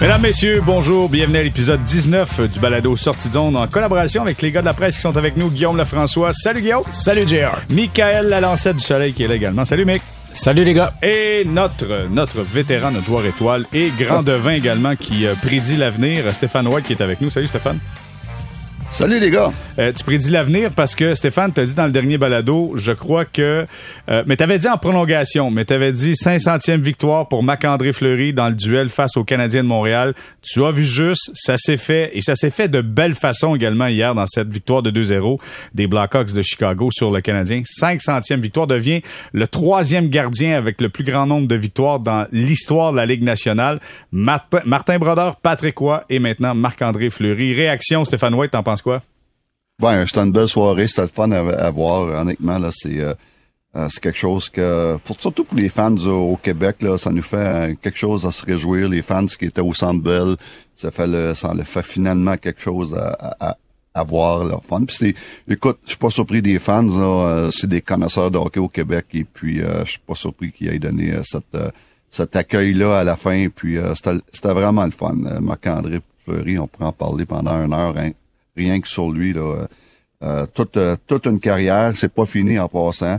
Mesdames, Messieurs, bonjour. Bienvenue à l'épisode 19 du balado Sortie de zone en collaboration avec les gars de la presse qui sont avec nous. Guillaume Lefrançois. Salut Guillaume. Salut JR. Michael Lalancette du Soleil qui est là également. Salut Mick. Salut les gars. Et notre, notre vétéran, notre joueur étoile et grand devin également qui euh, prédit l'avenir, Stéphane White qui est avec nous. Salut Stéphane. Salut les gars. Euh, tu prédis l'avenir parce que Stéphane t'a dit dans le dernier balado, je crois que euh, mais t'avais dit en prolongation, mais t'avais dit 500e victoire pour Marc-André Fleury dans le duel face aux Canadiens de Montréal. Tu as vu juste, ça s'est fait et ça s'est fait de belle façon également hier dans cette victoire de 2-0 des Blackhawks de Chicago sur le Canadien. 500e victoire devient le troisième gardien avec le plus grand nombre de victoires dans l'histoire de la Ligue nationale. Martin, Brodeur, Patrick Roy et maintenant Marc-André Fleury. Réaction Stéphane White, t'en penses quoi? Ben, c'était une belle soirée, c'était le fun à, voir, honnêtement, là, c'est, euh, euh, c'est quelque chose que, surtout pour les fans au Québec, là, ça nous fait euh, quelque chose à se réjouir. Les fans qui étaient au Centre Bell, ça fait le, ça le fait finalement quelque chose à, à, à voir, là, fun. Puis c'est, écoute, je suis pas surpris des fans, là, c'est des connaisseurs de hockey au Québec, et puis je suis pas surpris qu'ils aient donné cette, cet accueil-là à la fin, puis c'était, c'était vraiment le fun. Marc-André Fleury, on pourrait en parler pendant une heure, hein rien que sur lui. Là. Euh, toute, euh, toute une carrière, c'est pas fini en passant.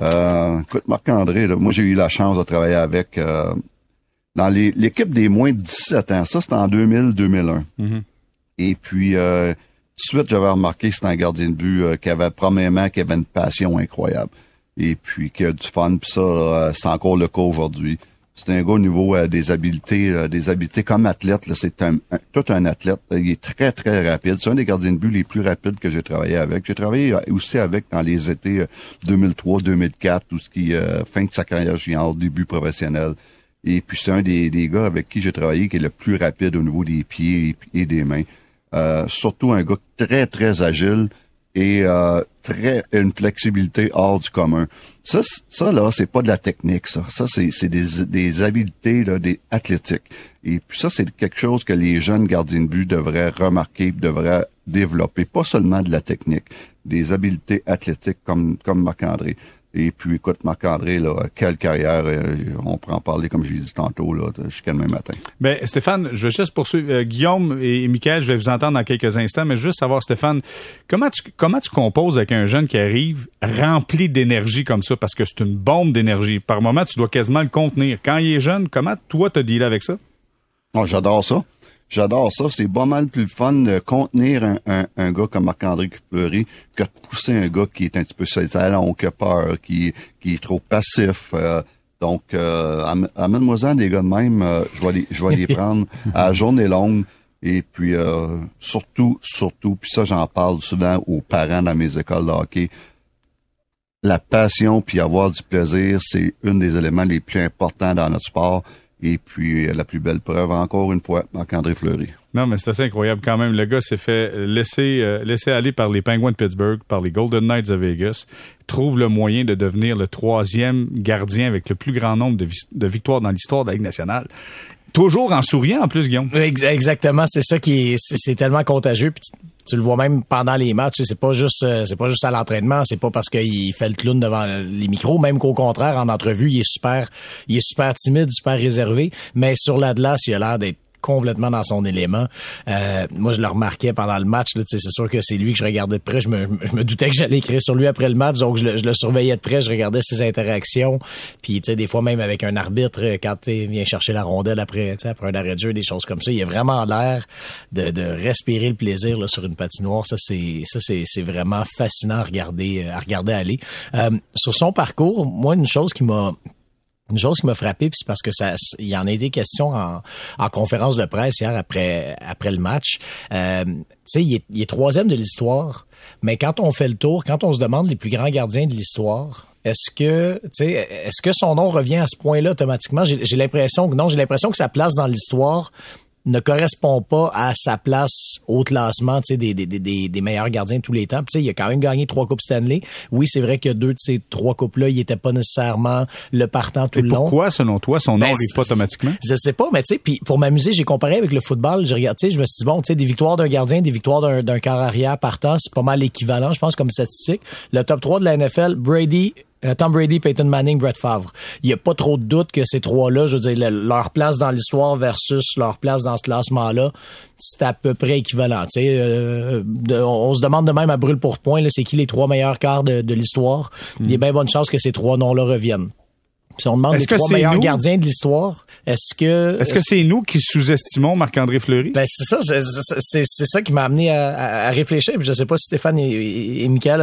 Euh, écoute, Marc-André, moi j'ai eu la chance de travailler avec euh, dans l'équipe des moins de 17 ans. Ça, c'était en 2000-2001. Mm-hmm. Et puis, euh, tout de suite, j'avais remarqué que c'était un gardien de but qui avait, premièrement, qui avait une passion incroyable. Et puis, qui a du fun. Puis ça, c'est encore le cas aujourd'hui. C'est un gars au niveau euh, des habiletés, euh, des habiletés comme athlète. C'est tout un athlète. Il est très, très rapide. C'est un des gardiens de but les plus rapides que j'ai travaillé avec. J'ai travaillé euh, aussi avec dans les étés 2003-2004, tout ce qui fin de sa carrière junior, début professionnel. Et puis c'est un des, des, gars avec qui j'ai travaillé qui est le plus rapide au niveau des pieds et, des mains. surtout un gars très, très agile et euh, très une flexibilité hors du commun. Ça, ça là, c'est pas de la technique, ça. Ça, c'est, des, des habiletés là, des athlétiques. Et puis ça, c'est quelque chose que les jeunes gardiens de but devraient remarquer, devraient développer. Pas seulement de la technique, des habiletés athlétiques comme comme Marc-André. Et puis, écoute, Marc-André, là, quelle carrière, euh, on pourra en parler, comme je l'ai dit tantôt, là, jusqu'à demain matin. Ben, Stéphane, je vais juste poursuivre. Euh, Guillaume et Michael, je vais vous entendre dans quelques instants, mais juste savoir, Stéphane, comment tu, comment tu composes avec un jeune qui arrive rempli d'énergie comme ça, parce que c'est une bombe d'énergie. Par moment, tu dois quasiment le contenir. Quand il est jeune, comment toi, te dealé avec ça? Oh, j'adore ça. J'adore ça. C'est pas mal plus fun de contenir un, un, un gars comme Marc-André Fleury que de pousser un gars qui est un petit peu salon, qui a peur, qui, qui est trop passif. Euh, donc, euh, amène-moi-en des gars de même. Euh, je vais les, je vais les prendre à journée longue. Et puis, euh, surtout, surtout, puis ça, j'en parle souvent aux parents dans mes écoles de hockey. La passion puis avoir du plaisir, c'est un des éléments les plus importants dans notre sport. Et puis, la plus belle preuve, encore une fois, Marc-André Fleury. Non, mais c'est assez incroyable quand même. Le gars s'est fait laisser, euh, laisser aller par les Penguins de Pittsburgh, par les Golden Knights de Vegas. trouve le moyen de devenir le troisième gardien avec le plus grand nombre de, de victoires dans l'histoire de la Ligue nationale. Toujours en souriant, en plus, Guillaume. Exactement. C'est ça qui est, c'est tellement contagieux. Puis tu le vois même pendant les matchs. C'est pas juste, euh, c'est pas juste à l'entraînement. C'est pas parce qu'il fait le clown devant les micros. Même qu'au contraire, en entrevue, il est super, il est super timide, super réservé. Mais sur l'Atlas, il a l'air d'être complètement dans son élément. Euh, moi, je le remarquais pendant le match. C'est sûr que c'est lui que je regardais de près. Je me, je doutais que j'allais écrire sur lui après le match, donc je le, surveillais de près. Je regardais ses interactions. Puis, tu sais, des fois même avec un arbitre, quand il vient chercher la rondelle après, après un arrêt de jeu, des choses comme ça, il a vraiment l'air de, respirer le plaisir sur une patinoire. Ça, c'est ça, c'est vraiment fascinant à regarder, à regarder aller. Euh, sur son parcours, moi, une chose qui m'a une chose qui m'a frappé, puis c'est parce que ça, il y en a été question en, en conférence de presse hier après après le match. Euh, tu sais, il est, il est troisième de l'histoire, mais quand on fait le tour, quand on se demande les plus grands gardiens de l'histoire, est-ce que, tu sais, est-ce que son nom revient à ce point-là automatiquement? J'ai l'impression que non. J'ai l'impression que sa place dans l'histoire ne correspond pas à sa place au classement des, des, des, des, meilleurs gardiens de tous les temps. Puis, il a quand même gagné trois Coupes Stanley. Oui, c'est vrai que deux de ces trois Coupes-là, il était pas nécessairement le partant tout le long. Pourquoi, selon toi, son nom ben, n'arrive pas automatiquement? Je sais pas, mais tu sais, puis pour m'amuser, j'ai comparé avec le football. J'ai regardé, je me suis dit, bon, tu sais, des victoires d'un gardien, des victoires d'un quart arrière partant, c'est pas mal équivalent, je pense, comme statistique. Le top 3 de la NFL, Brady, Tom Brady, Peyton Manning, Brett Favre. Il n'y a pas trop de doute que ces trois-là, je veux dire, leur place dans l'histoire versus leur place dans ce classement-là, c'est à peu près équivalent. Euh, on se demande de même à brûle pour point, c'est qui les trois meilleurs quarts de, l'histoire. Il y a bien bonne chance que ces trois noms-là reviennent. Si on demande les trois meilleurs gardiens de l'histoire, est-ce que... Est-ce que c'est nous qui sous-estimons Marc-André Fleury? Ben, c'est ça, c'est ça qui m'a amené à, réfléchir. je sais pas si Stéphane et, et Michael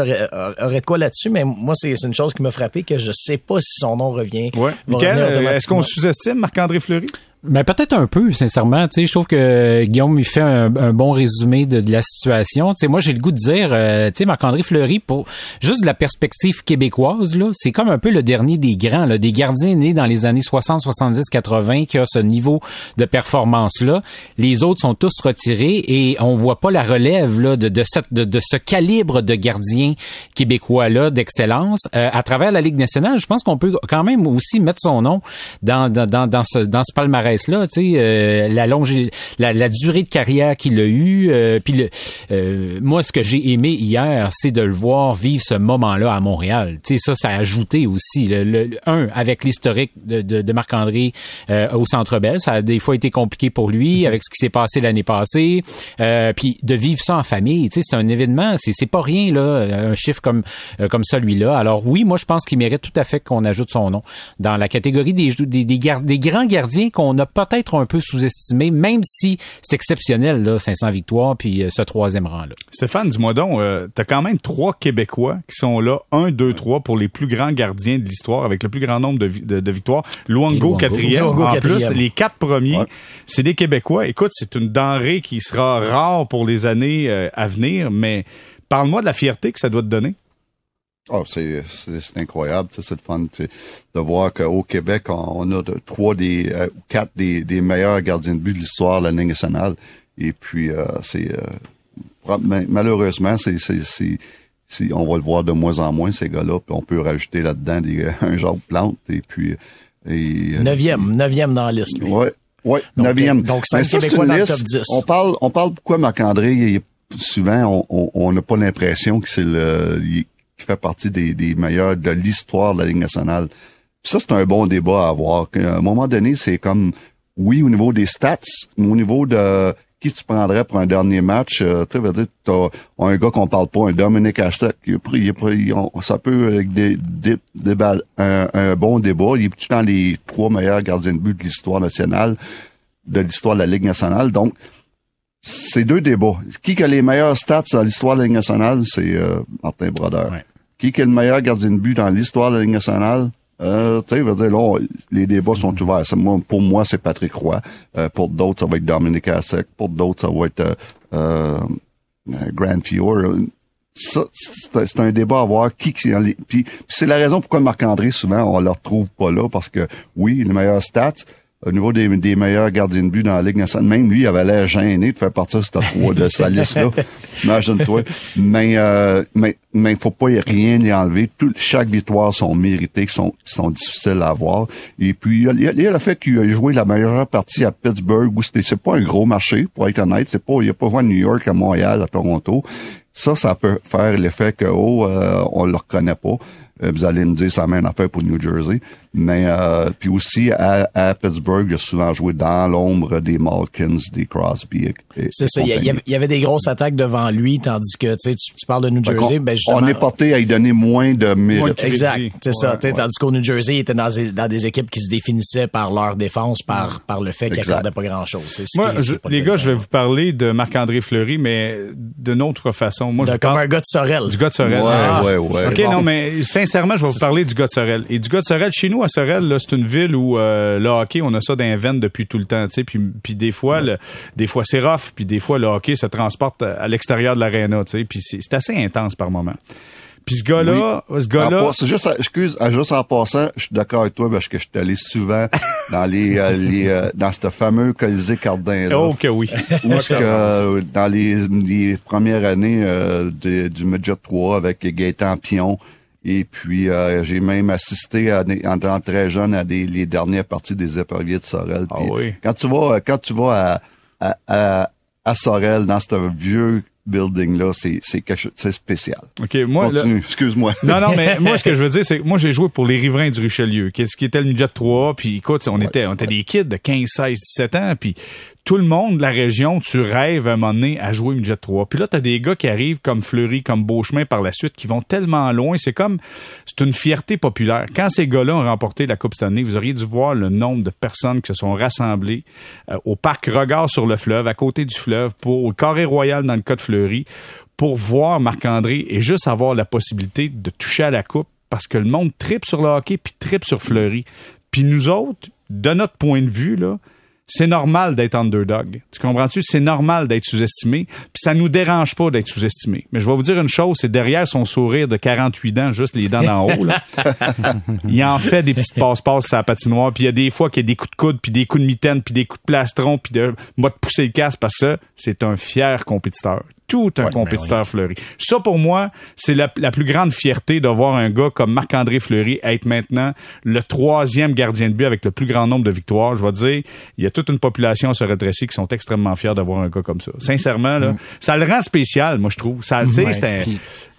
auraient, de quoi là-dessus, mais moi, c'est une chose qui m'a frappé que je sais pas si son nom revient. Ouais. Michael, est-ce qu'on sous-estime Marc-André Fleury? Ben peut-être un peu, sincèrement. Tu sais, je trouve que Guillaume il fait un, bon résumé de, la situation. Tu sais, moi j'ai le goût de dire, euh, tu sais, Marc-André Fleury pour juste de la perspective québécoise là, c'est comme un peu le dernier des grands, là, des gardiens nés dans les années 60, 70, 80 qui a ce niveau de performance là. Les autres sont tous retirés et on voit pas la relève là de, de cette de, ce calibre de gardien québécois là d'excellence euh, à travers la Ligue nationale. Je pense qu'on peut quand même aussi mettre son nom dans dans dans, dans ce dans ce palmarès là, tu sais, euh, la longue, la, durée de carrière qu'il a eu. Euh, puis le, euh, moi, ce que j'ai aimé hier, c'est de le voir vivre ce moment-là à Montréal. Tu sais, ça, ça a ajouté aussi. Le, un, avec l'historique de, de, de Marc-André au Centre Bell, ça a des fois été compliqué pour lui mm-hmm. avec ce qui s'est passé l'année passée. puis de vivre ça en famille, tu sais, c'est un événement. C'est c'est pas rien là, un chiffre comme comme celui-là. Alors oui, moi, je pense qu'il mérite tout à fait qu'on ajoute son nom dans la catégorie des des, des, des grands gardiens qu'on a peut-être un peu sous-estimé, même si c'est exceptionnel, là, 500 victoires, puis euh, ce troisième rang-là. Stéphane, dis-moi donc, euh, t'as quand même trois Québécois qui sont là, un, deux, trois, pour les plus grands gardiens de l'histoire, avec le plus grand nombre de, victoires. Luango, quatrième. en plus, les quatre premiers, c'est des Québécois. Écoute, c'est une denrée qui sera rare pour les années euh, à venir, mais parle-moi de la fierté que ça doit te donner. Oh, c'est, c'est, incroyable, c'est le fun de voir qu'au Québec, on, a trois des euh, quatre des, des, meilleurs gardiens de but de l'histoire de la Ligue nationale. Et puis euh, c'est euh, malheureusement, c'est, c'est, on va le voir de moins en moins ces gars-là. Puis on peut rajouter là-dedans des, un genre de plante. Et puis et, neuvième, neuvième dans la liste. Lui. Ouais, ouais, neuvième. Donc c'est Québécois dans le top 10. On parle, on parle pourquoi Marc André. Souvent, on n'a pas l'impression que c'est le fait partie des, des meilleurs de l'histoire de la Ligue nationale. ça, c'est un bon débat à avoir. À un moment donné, c'est comme, oui, au niveau des stats, mais au niveau de qui tu prendrais pour un dernier match, euh, tu t'as un gars qu'on parle pas, un Dominic Hashtag, il, il, ça peut avec des, des, un, un, bon débat. Il est dans les trois meilleurs gardiens de but de l'histoire nationale, de l'histoire de la Ligue nationale. Donc, c'est deux débats. Qui a les meilleurs stats dans l'histoire de la Ligue nationale? C'est euh, Martin Brodeur. Qui est le meilleur gardien de but dans l'histoire de la Ligue nationale? Euh, tu sais, là, les débats sont ouverts. pour moi, c'est Patrick Roy. Euh, pour d'autres, ça va être Dominique Hassek. Pour d'autres, ça va être euh, euh Grand Fior. Ça, c'est un débat à voir qui qui c'est la raison pourquoi Marc-André souvent on le retrouve pas là parce que oui, les meilleurs stats, au niveau des, des, meilleurs gardiens de but dans la Ligue nationale. Même lui, il avait l'air gêné de faire partie de cette trois de sa liste-là. Imagine-toi. Mais, euh, mais, mais faut pas rien y enlever. Tout, chaque victoire sont méritées, sont, sont difficiles à avoir. Et puis, il y a, il y a le fait qu'il a joué la meilleure partie à Pittsburgh, où c'est pas un gros marché, pour être honnête. C'est pas, il a pas joué à New York, à Montréal, à Toronto. Ça, ça peut faire l'effet que, oh, euh, on le reconnaît pas. Euh, vous allez me dire, ça m'a une affaire pour New Jersey. Mais euh, puis aussi à, à, Pittsburgh, il a souvent joué dans l'ombre des Malkins, des Crosby. C'est ça. Il y, avait, des grosses attaques devant lui, tandis que tu, tu parles de New Jersey. Ben on est porté à y donner moins de mérite. Exact. C'est ça. Tandis qu'au New Jersey, il était dans des, dans des équipes qui se définissaient par leur défense, par, par le fait qu'ils n'accordaient pas grand-chose. Moi, les gars, je vais vous parler de Marc-André Fleury, mais d'une autre façon. Moi, je comme un gars de Sorel. Du gars de Sorel. Ouais, ah. ouais, ouais. OK, non, mais sincèrement, je vais vous parler du gars de Sorel. Et du gars de Sorel, chez nous, à Sorel, c'est une ville où euh, le hockey, on a ça dans les depuis tout le temps, tu sais. Puis, puis des fois, des fois c'est rough, puis des fois le hockey se transporte à l'extérieur de l'aréna, tu sais. Puis c'est assez intense par moment. Puis ce gars-là, ce gars-là. C'est juste, excuse, juste en passant, je suis d'accord avec toi parce que je suis allé souvent dans les, euh, les euh, dans ce fameux Colisée Cardin là. Oh que oui. Où que, dans les, les premières années du Midget 3 avec Gaëtan Pion, et puis, euh, j'ai même assisté à, en tant très jeune à des, les dernières parties des éperviers de Sorel. Ah oui. Quand tu vas, quand tu vas à, à, à, Sorel, dans ce vieux building-là, c'est, c'est c'est spécial. OK, moi, là- Continue, excuse-moi. Non, non, mais moi, ce que je veux dire, c'est que moi, j'ai joué pour les riverains du Richelieu, qui, qui était le de 3, puis écoute, on était, on était des kids de 15, 16, 17 ans, puis tout le monde de la région, tu rêves à un moment donné à jouer Midget 3. Puis là, t'as des gars qui arrivent comme Fleury, comme Beauchemin par la suite, qui vont tellement loin. C'est comme, c'est une fierté populaire. Quand ces gars-là ont remporté la Coupe cette année, vous auriez dû voir le nombre de personnes qui se sont rassemblées euh, au parc Regard sur le fleuve, à côté du fleuve, pour au Carré Royal dans le cas de Fleury, pour voir Marc-André et juste avoir la possibilité de toucher à la Coupe parce que le monde tripe sur le hockey puis tripe sur Fleury. Puis nous autres, de notre point de vue, là, c'est normal d'être underdog. Tu comprends-tu? C'est normal d'être sous-estimé. Puis ça nous dérange pas d'être sous-estimé. Mais je vais vous dire une chose, c'est derrière son sourire de 48 ans, juste les dents d'en haut, là, il en fait des petites passe-passe sur la patinoire. Puis il y a des fois qu'il y a des coups de coude, puis des coups de mitaine, puis des coups de plastron, puis de moi de pousser le casse parce que c'est un fier compétiteur. Tout un compétiteur Fleury. Ça, pour moi, c'est la, la plus grande fierté de voir un gars comme Marc-André Fleury être maintenant le troisième gardien de but avec le plus grand nombre de victoires. Je vais dire, il y a toute une population à se redresser qui sont extrêmement fiers d'avoir un gars comme ça. Sincèrement, là, ça le rend spécial, moi, je trouve. Ça, Ouais, c'est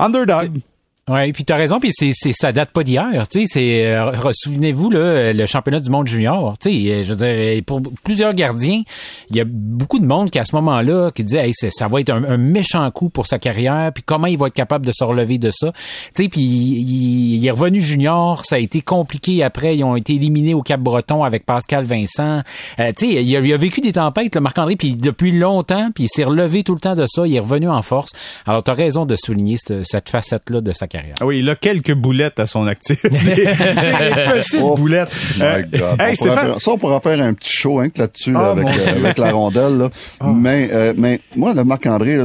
un underdog. Ouais, puis t'as raison, puis c'est, c'est ça date pas d'hier, tu c'est euh, souvenez-vous là, le championnat du monde junior, tu euh, je veux dire pour plusieurs gardiens, il y a beaucoup de monde qui à ce moment-là qui disait hey, ça va être un, méchant coup pour sa carrière, puis comment il va être capable de se relever de ça. Tu puis il, il est revenu junior, ça a été compliqué après, ils ont été éliminés au Cap-Breton avec Pascal Vincent. Euh, tu il a, il a vécu des tempêtes le Marc-André puis depuis longtemps, puis il s'est relevé tout le temps de ça, il est revenu en force. Alors tu as raison de souligner cette, cette facette là de sa carrière. Ah oui, il a quelques boulettes à son actif. des, des petites Oh, boulettes. Euh, hey, On faire- ça, on pourrait faire un petit show hein, là-dessus là, Ah, avec, euh, avec la rondelle. Là. Mais, euh, mais moi, le Marc-André,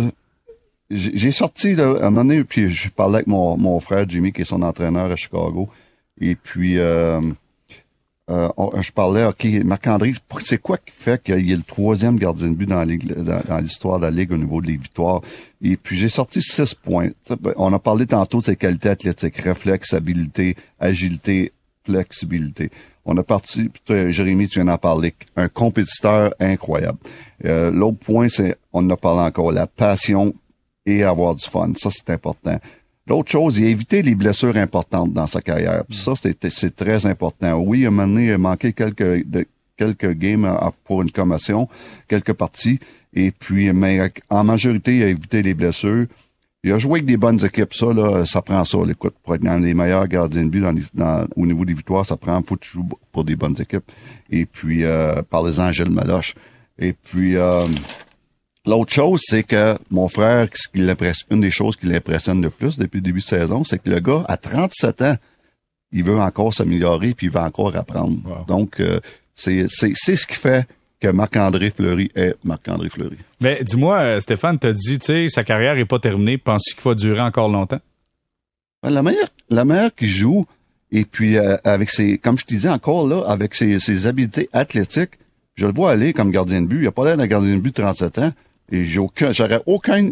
j'ai j'ai sorti là, à un moment donné, puis je parlais avec mon, mon frère Jimmy, qui est son entraîneur à Chicago. Et puis, euh, je parlais, OK, Marc-André, c'est quoi qui fait qu'il est le troisième gardien de but dans l'histoire de la Ligue au niveau des victoires? Et puis, j'ai sorti six points. On a parlé tantôt de ses qualités athlétiques, réflexe, habileté, agilité, flexibilité. On a parti, Jérémy, tu viens d'en parler, un compétiteur incroyable. Euh, L'autre point, c'est, on en a parlé encore, la passion et avoir du fun. Ça, c'est important. L'autre chose, il a évité les blessures importantes dans sa carrière. Ça, c'est très important. Oui, il a manqué quelques, quelques games pour une commotion, quelques parties. Et puis, mais en majorité, il a évité les blessures. Il a joué avec des bonnes équipes. Ça, là, ça prend ça. là. Écoute, pour être dans les meilleurs gardiens de but les- au niveau des victoires, ça prend, faut que tu joues pour des bonnes équipes. Et puis, euh, parlez-en, Gilles Maloche. Et puis, euh, L'autre chose, c'est que mon frère, ce qui une des choses qui l'impressionne le plus depuis le début de saison, c'est que le gars, à 37 ans, il veut encore s'améliorer puis il veut encore apprendre. Wow. Donc, euh, c'est ce qui fait que Marc-André Fleury est Marc-André Fleury. mais dis-moi, euh, Stéphane, t'as dit, tu sais, sa carrière est pas terminée. Penses-tu qu'il va durer encore longtemps? Ben, La manière, la manière qu'il joue, et puis euh, avec ses, comme je te disais encore là, avec ses, ses habiletés athlétiques, je le vois aller comme gardien de but. Il a pas l'air d'un gardien de but de 37 ans. Et j'ai aucun, j'aurais aucun,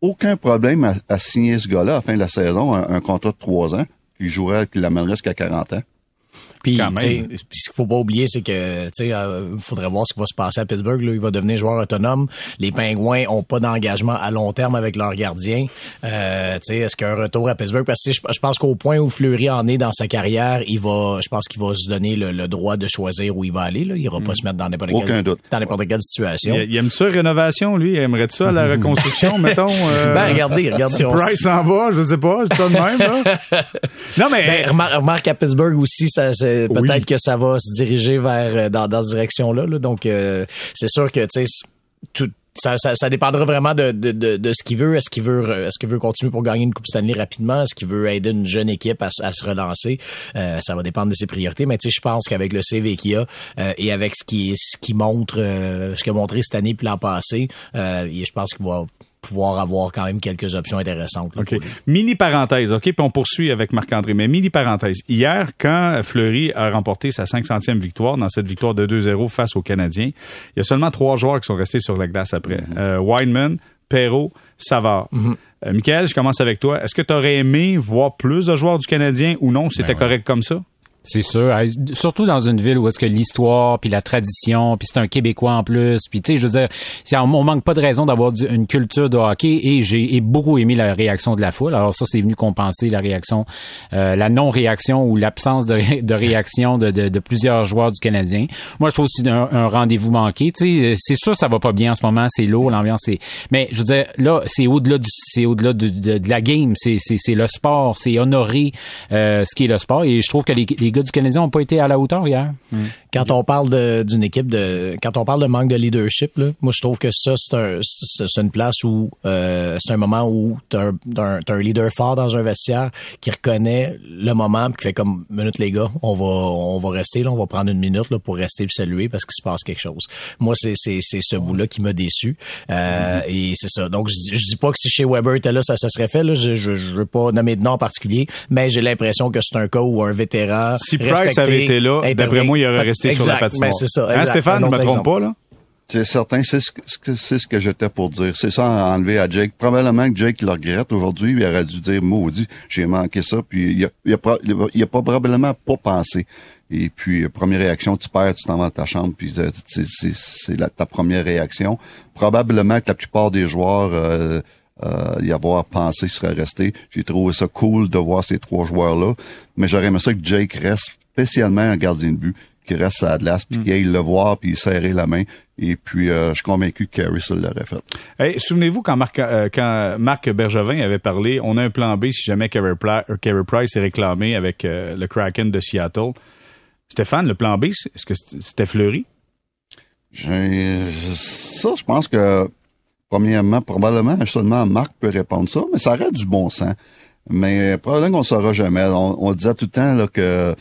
aucun problème à, à signer ce gars-là à la fin de la saison, un, un contrat de trois ans, qui jouerait, qui l'amènerait jusqu'à 40 ans. Puis, ce qu'il faut pas oublier, c'est que, tu sais, euh, il faudrait voir ce qui va se passer à Pittsburgh. Là. Il va devenir joueur autonome. Les Pingouins ont pas d'engagement à long terme avec leur gardien. Euh, tu sais, est-ce qu'un retour à Pittsburgh, parce que je, je pense qu'au point où Fleury en est dans sa carrière, il va, je pense qu'il va se donner le, le droit de choisir où il va aller. Là. Il ira pas se mettre dans n'importe Aucun quelle, doute. dans n'importe quelle situation. Il, il aime ça, rénovation, lui? Aimerait-tu ça, la reconstruction, mettons? euh, Ben, regardez, regardez. si on- Price s'en va, je sais pas, c'est ça de même, là. Non, mais... Ben, remarque, remarque à Pittsburgh aussi, ça, c'est, Oui. peut-être que ça va se diriger vers euh, dans, dans cette direction-là. là. Donc, euh, c'est sûr que tu sais, tout. Ça, ça, ça dépendra vraiment de, de, de, de ce qu'il veut. Est-ce qu'il veut, euh, est-ce qu'il veut continuer pour gagner une Coupe Stanley rapidement? Est-ce qu'il veut aider une jeune équipe à, à se relancer? Euh, ça va dépendre de ses priorités. Mais tu sais, je pense qu'avec le CV qu'il a euh, et avec ce qui, ce qui montre, euh, ce qu'il a montré cette année puis l'an passé, euh, je pense qu'il va pouvoir avoir quand même quelques options intéressantes. là, OK. Mini parenthèse, OK, puis on poursuit avec Marc-André. Mais mini parenthèse. Hier, quand Fleury a remporté sa 500e victoire, dans cette victoire de 2-0 face aux Canadiens, il y a seulement trois joueurs qui sont restés sur la glace après. Euh, Wineman, Perrault, Savard. Euh, Michael, je commence avec toi. Est-ce que tu aurais aimé voir plus de joueurs du Canadien ou non? C'était Ben ouais. correct comme ça? C'est sûr, surtout dans une ville où est-ce que l'histoire puis la tradition puis c'est un Québécois en plus puis tu sais je veux dire on manque pas de raison d'avoir une culture de hockey et j'ai beaucoup aimé la réaction de la foule. Alors ça c'est venu compenser la réaction euh, la non réaction ou l'absence de, réaction de, plusieurs joueurs du Canadien. Moi je trouve aussi un, rendez-vous manqué, tu sais c'est sûr ça va pas bien en ce moment, c'est lourd, l'ambiance est mais je veux dire là c'est au-delà du c'est au-delà de, la game, c'est c'est le sport, c'est honorer euh, ce qui est le sport et je trouve que les gars du Canadien n'ont pas été à la hauteur hier. Quand on parle d'une équipe de, quand on parle de manque de leadership, là, moi je trouve que ça c'est un, c'est une place où euh, c'est un moment où t'as un, un, un, leader fort dans un vestiaire qui reconnaît le moment qui fait comme minute les gars, on va on va rester là, on va prendre une minute là pour rester et saluer parce qu'il se passe quelque chose. Moi c'est c'est c'est ce bout là qui m'a déçu euh, et c'est ça. Donc je, je dis pas que si chez Weber était là ça se serait fait là, je, je, je veux pas nommer de nom en particulier, mais j'ai l'impression que c'est un cas où un vétéran si Price avait été là, d'après moi, il aurait resté sur la patinoire. Ben, c'est ça. Hein, Stéphane, je me trompe pas, là? C'est certain, c'est ce que, c'est ce que j'étais pour dire. C'est ça à enlever à Jake. Probablement que Jake le regrette aujourd'hui. Il aurait dû dire, maudit, j'ai manqué ça. Puis il a, il a, il a, probablement pas pensé. Et puis, première réaction, tu perds, tu t'en vas dans ta chambre, puis euh, c'est ta première réaction. Probablement que la plupart des joueurs euh, euh, y avoir pensé serait resté. J'ai trouvé ça cool de voir ces trois joueurs-là. Mais j'aurais aimé ça que Jake reste spécialement un gardien de but qui reste à Atlas, puis mm. qu'il aille le voir, puis serrer la main. Et puis, euh, je suis convaincu que Carey se l'aurait fait. Hey, Souvenez-vous quand Marc, euh, quand Marc Bergevin avait parlé, on a un plan B si jamais Carey, Price est réclamé avec euh, le Kraken de Seattle. Stéphane, le plan B, est-ce que c'était fleuri? Ça, je pense que, premièrement, probablement, seulement Marc peut répondre ça, mais ça aurait du bon sens. Mais probablement qu'on ne saura jamais. On, on disait tout le temps là, que euh,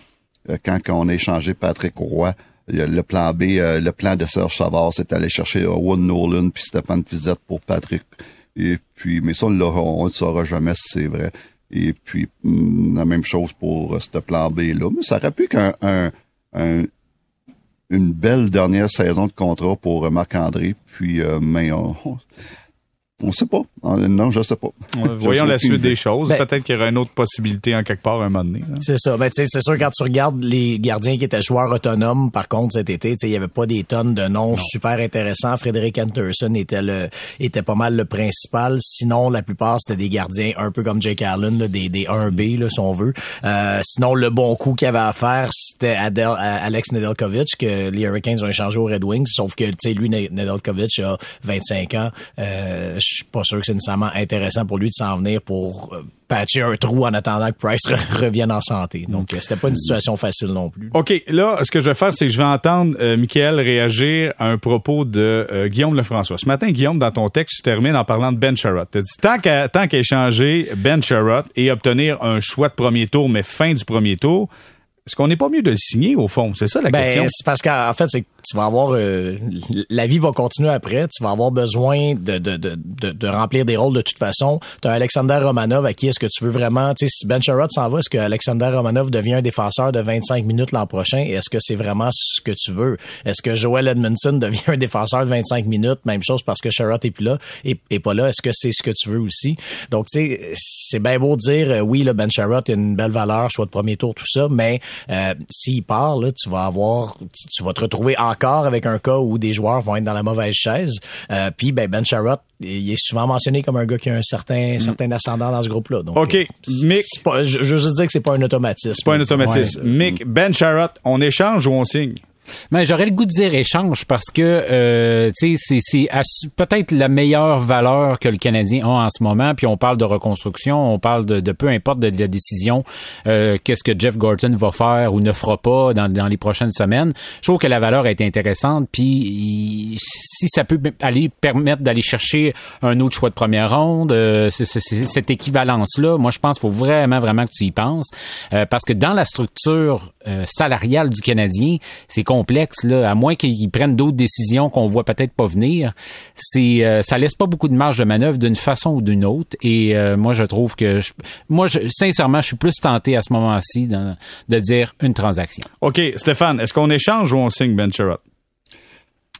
quand on a échangé Patrick Roy, le plan B, euh, le plan de Serge Savard, c'est aller chercher Owen Nolan puis Stéphane Fizette pour Patrick. Et puis, mais ça, on ne saura jamais si c'est vrai. Et puis, hmm, la même chose pour euh, ce plan B-là. Mais ça aurait pu qu'un une belle dernière saison de contrat pour Marc-André. Puis, mais on, on sait pas. Non, je sais pas. Voyons la suite des choses. Ben- Peut-être qu'il y aura une autre possibilité en quelque part un moment donné. C'est ça. Ben, c'est sûr, quand tu regardes les gardiens qui étaient joueurs autonomes, par contre, cet été, il y avait pas des tonnes de noms super intéressants. Frédéric Anderson était le, était pas mal le principal. Sinon, la plupart, c'était des gardiens un peu comme Jake Allen, des, des 1B, là, si on veut. Euh, sinon, le bon coup qu'il avait à faire, c'était Alex Nedeljkovic, que les Hurricanes ont échangé aux Red Wings. Sauf que, tu sais, lui, Nedeljkovic a 25 ans. Euh, suis pas sûr que c'est nécessairement intéressant pour lui de s'en venir pour euh, patcher un trou en attendant que Price revienne en santé. Donc, euh, c'était pas une situation facile non plus. OK. Là, ce que je vais faire, c'est que je vais entendre euh, Michael réagir à un propos de euh, Guillaume Lefrançois. Ce matin, Guillaume, dans ton texte, tu termines en parlant de Ben Sherrod. Tu dit, tant qu'à qu'à échanger Ben Sherrod et obtenir un choix de premier tour, mais fin du premier tour, est-ce qu'on n'est pas mieux de le signer, au fond? C'est ça la ben, question. C'est parce qu'en fait, c'est tu vas avoir euh, la vie va continuer après, tu vas avoir besoin de, de, de, de, remplir des rôles de toute façon. Tu as Alexander Romanov à qui est-ce que tu veux vraiment, tu sais si Ben Sherrod s'en va, est-ce que Alexander Romanov devient un défenseur de 25 minutes l'an prochain? Est-ce que c'est vraiment ce que tu veux? Est-ce que Joel Edmondson devient un défenseur de 25 minutes, même chose parce que Sherrod est plus là et, et pas là, est-ce que c'est ce que tu veux aussi? Donc tu sais c'est bien beau de dire euh, oui le Ben Sherrod a une belle valeur, choix de premier tour tout ça, mais euh, s'il part là, tu vas avoir tu vas te retrouver en encore avec un cas où des joueurs vont être dans la mauvaise chaise. Euh, puis ben, Ben il est souvent mentionné comme un gars qui a un certain, mm. certain ascendant dans ce groupe-là. Donc, OK. Euh, Mick, je, je veux dire que c'est pas un automatisme. C'est pas un automatisme. Mick, Ben Sharrott, on échange ou on signe? Mais j'aurais le goût de dire échange parce que euh, c'est c'est peut-être la meilleure valeur que le Canadien a en ce moment. Puis on parle de reconstruction, on parle de, de peu importe de, la décision, euh, qu'est-ce que Jeff Gorton va faire ou ne fera pas dans, dans les prochaines semaines. Je trouve que la valeur est intéressante. Puis si ça peut aller permettre d'aller chercher un autre choix de première ronde, euh, cette équivalence là, moi je pense qu'il faut vraiment vraiment que tu y penses euh, parce que dans la structure euh, salariale du Canadien, c'est complexe là, à moins qu'ils prennent d'autres décisions qu'on voit peut-être pas venir. C'est euh, ça laisse pas beaucoup de marge de manœuvre d'une façon ou d'une autre. Et euh, moi, je trouve que moi, je, sincèrement, je suis plus tenté à ce moment-ci de, dire une transaction. Ok, Stéphane, est-ce qu'on échange ou on signe Ben Sherrod?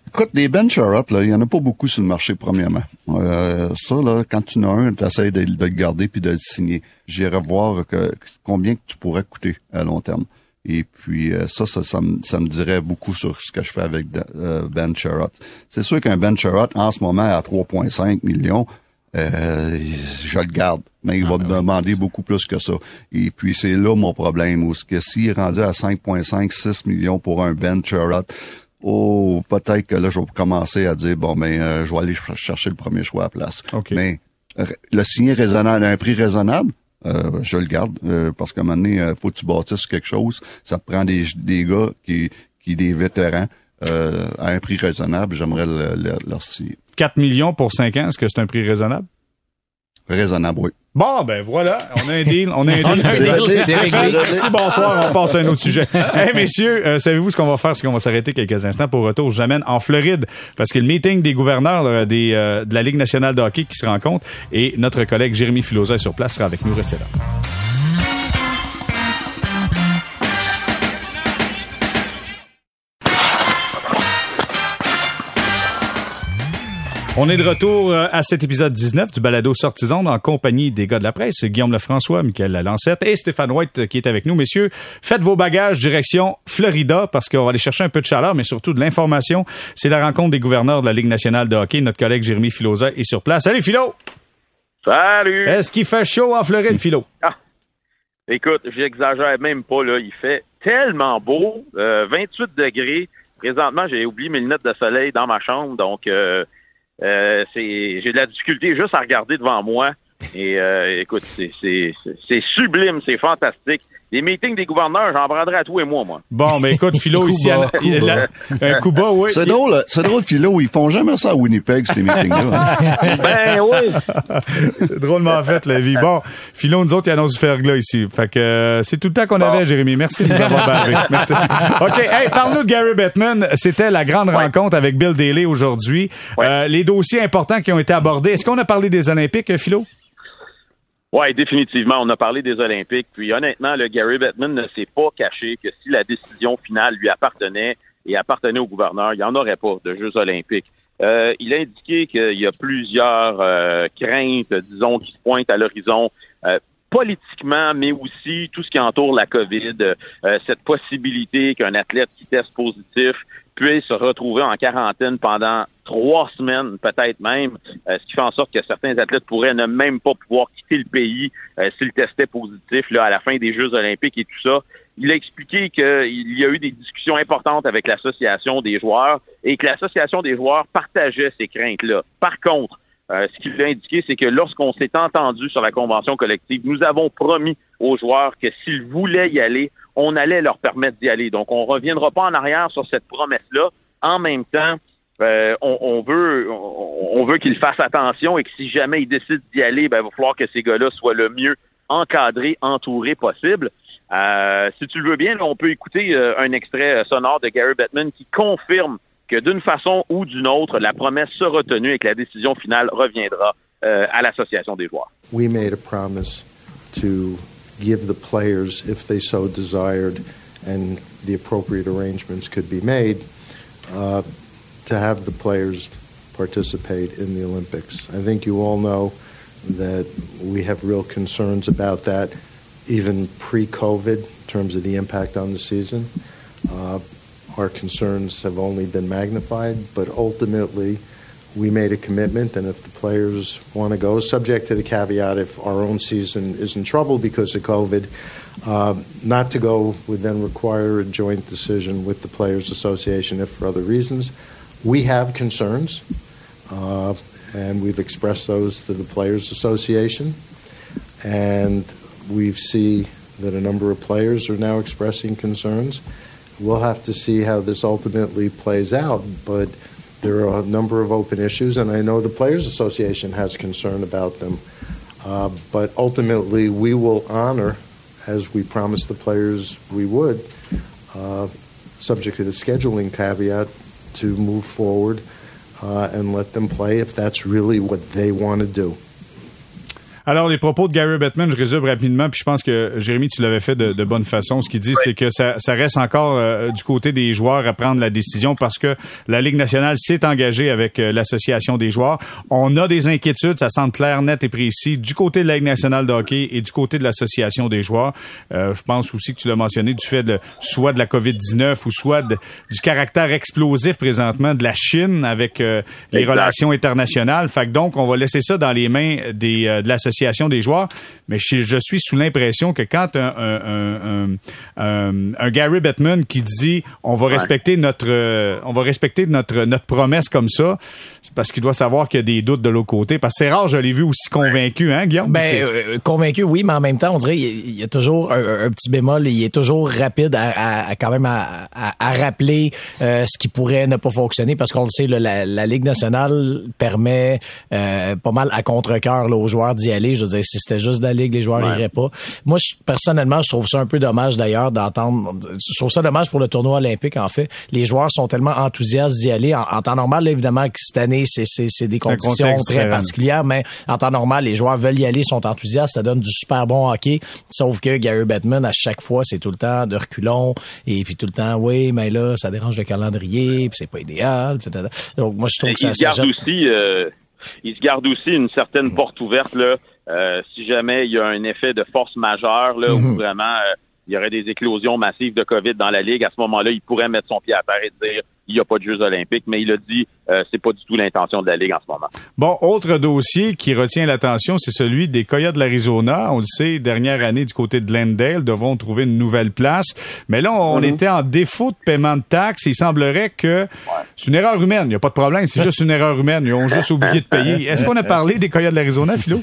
Écoute, des Ben Sherrod, il y en a pas beaucoup sur le marché, premièrement. Euh, ça, là, quand tu en as un, tu essaies de, le garder puis de le signer. J'irai voir que, combien que tu pourrais coûter à long terme. Et puis ça, ça, ça, me, dirait beaucoup sur ce que je fais avec Ben Sherrod. C'est sûr qu'un Ben Sherrod, en ce moment, à 3,5 millions, euh, je le garde. Mais il va ah, me ben demander beaucoup plus que ça. Et puis, c'est là mon problème. Où que s'il est rendu à 5,5, 6 millions pour un Ben Sherrod, oh, peut-être que là, je vais commencer à dire, bon, ben, euh, je vais aller chercher le premier choix à place. Mais le signer raisonnable, à un prix raisonnable, euh, je le garde parce qu'à un moment donné, faut que tu bâtisses quelque chose. Ça prend des, gars qui, qui des vétérans à un prix raisonnable. J'aimerais leur signer. 4 millions pour 5 ans, est-ce que c'est un prix raisonnable? Raisonnable, oui. Bon, ben voilà, on a un deal, on a un deal. C'est réglé. Merci, bonsoir, on passe à un autre sujet. hey, messieurs, euh, savez-vous ce qu'on va faire? C'est qu'on va s'arrêter quelques instants pour retour. Je j'amène en Floride parce que le meeting des gouverneurs des, euh, de la Ligue nationale de hockey qui se rencontre et notre collègue Jérémy Filosa est sur place sera avec nous. Restez là. On est de retour euh, à cet épisode 19 du balado Sortison en compagnie des gars de la presse, Guillaume Lefrançois, Michael Lalancette et Stéphane White euh, qui est avec nous. Messieurs, faites vos bagages direction Florida parce qu'on va aller chercher un peu de chaleur, mais surtout de l'information. C'est la rencontre des gouverneurs de la Ligue nationale de hockey. Notre collègue Jérémy Filosa est sur place. Salut Philo! Salut! Est-ce qu'il fait chaud en Floride, Philo? Ah. Écoute, j'exagère même pas, là. Il fait tellement beau, 28 euh, degrés. Présentement, j'ai oublié mes lunettes de soleil dans ma chambre, donc... Euh, c'est j'ai de la difficulté juste à regarder devant moi. Et euh, écoute, c'est sublime, c'est fantastique. Les meetings des gouverneurs, j'en prendrais à tous et moi, moi. Bon, mais écoute, Philo, ici, a, un coup bas, oui. C'est drôle, c'est drôle, Philo, ils font jamais ça à Winnipeg, ces meetings-là. ben oui. Drôlement fait, la vie. Bon, Philo, nous autres, il annonce du ferglas ici. Fait que euh, c'est tout le temps qu'on avait, Jérémy. Merci de nous avoir barré. Merci. OK, hey, parle-nous de Gary Bettman. C'était la grande rencontre avec Bill Daly aujourd'hui. Euh, les dossiers importants qui ont été abordés. Est-ce qu'on a parlé des Olympiques, Philo? Oui, définitivement. On a parlé des Olympiques. Puis honnêtement, le Gary Bettman ne s'est pas caché que si la décision finale lui appartenait et appartenait au gouverneur, il n'y en aurait pas de Jeux olympiques. Euh, il a indiqué qu'il y a plusieurs euh, craintes, disons, qui se pointent à l'horizon. Euh, politiquement, mais aussi tout ce qui entoure la COVID, cette possibilité qu'un athlète qui teste positif puisse se retrouver en quarantaine pendant trois semaines, peut-être même, euh, ce qui fait en sorte que certains athlètes pourraient ne même pas pouvoir quitter le pays euh, s'ils testaient positif là, à la fin des Jeux olympiques et tout ça. Il a expliqué qu'il y a eu des discussions importantes avec l'association des joueurs et que l'association des joueurs partageait ces craintes-là. Par contre, euh, ce qu'il a indiqué, c'est que lorsqu'on s'est entendu sur la convention collective, nous avons promis aux joueurs que s'ils voulaient y aller, on allait leur permettre d'y aller. Donc, on reviendra pas en arrière sur cette promesse-là. En même temps, euh, on, veut on, veut qu'ils fassent attention et que si jamais ils décident d'y aller, ben, il va falloir que ces gars-là soient le mieux encadrés, entourés possible. Euh, si tu le veux bien, on peut écouter euh, un extrait sonore de Gary Bettman qui confirme que d'une façon ou d'une autre, la promesse sera tenue et que la décision finale reviendra à l'association des joueurs. We made a promise to give the players, if they so desired, and the appropriate arrangements could be made, uh, to have the players participate in the Olympics. I think you all know that we have real concerns about that, even pre COVID, in terms of the impact on the season. Uh, our concerns have only been magnified, but ultimately, we made a commitment, and if the players want to go, subject to the caveat if our own season is in trouble because of COVID, uh, not to go would then require a joint decision with the Players Association if for other reasons. We have concerns, uh, and we've expressed those to the Players Association, and we see that a number of players are now expressing concerns. We'll have to see how this ultimately plays out, but there are a number of open issues, and I know the Players Association has concern about them. Uh, but ultimately, we will honor, as we promised the players we would, uh, subject to the scheduling caveat, to move forward uh, and let them play if that's really what they want to do. Alors, les propos de Gary Bettman, je résume rapidement, puis je pense que, Jérémy, tu l'avais fait de, de, bonne façon. Ce qu'il dit, c'est que ça, ça, reste encore euh, du côté des joueurs à prendre la décision parce que la Ligue nationale s'est engagée avec euh, l'association des joueurs. On a des inquiétudes, ça semble clair, net et précis, du côté de la Ligue nationale de hockey et du côté de l'association des joueurs. Euh, je pense aussi que tu l'as mentionné, du fait de soit de la COVID-19 ou soit du caractère explosif présentement de la Chine avec les relations internationales. Fait que donc, on va laisser ça dans les mains des, de l'association des joueurs, mais je, suis sous l'impression que quand un, un, Gary Bettman qui dit on va respecter notre euh, on va respecter notre notre promesse comme ça, c'est parce qu'il doit savoir qu'il y a des doutes de l'autre côté. Parce que c'est rare, je l'ai vu aussi convaincu, hein, Guillaume? Ben, euh, convaincu, oui, mais en même temps, on dirait il y a toujours un, petit bémol. Il est toujours rapide à, quand même à, rappeler euh, ce qui pourrait ne pas fonctionner parce qu'on le sait, la, Ligue nationale permet pas mal à contre-cœur aux joueurs d'y aller je veux dire, si c'était juste de la Ligue, les joueurs n'iraient pas. Moi, personnellement, je trouve ça un peu dommage d'ailleurs d'entendre. Je trouve ça dommage pour le tournoi olympique, en fait. Les joueurs sont tellement enthousiastes d'y aller. En, temps normal, évidemment, que cette année, c'est des conditions très particulières, mais en temps normal, les joueurs veulent y aller, sont enthousiastes, ça donne du super bon hockey. Sauf que Gary Bettman, à chaque fois, c'est tout le temps de reculons et puis tout le temps, oui, mais là, ça dérange le calendrier, puis c'est pas idéal. Donc moi, je trouve que ça. Il aussi. Euh, il se garde aussi une certaine porte ouverte là euh, si jamais il y a un effet de force majeure, là, où mhm. vraiment euh, il y aurait des éclosions massives de COVID dans la Ligue, à ce moment-là, il pourrait mettre son pied à terre et dire il n'y a pas de Jeux olympiques, mais il a dit euh, c'est pas du tout l'intention de la Ligue en ce moment. Bon, autre dossier qui retient l'attention, c'est celui des Coyotes de l'Arizona. On le sait, dernière année du côté de Glendale, devront trouver une nouvelle place. Mais là, on mhm. était en défaut de paiement de taxes. Il semblerait que c'est une erreur humaine. Il n'y a pas de problème, c'est juste une erreur humaine. Ils ont juste oublié de payer. Est-ce qu'on a parlé des Coyotes de l'Arizona, Philo?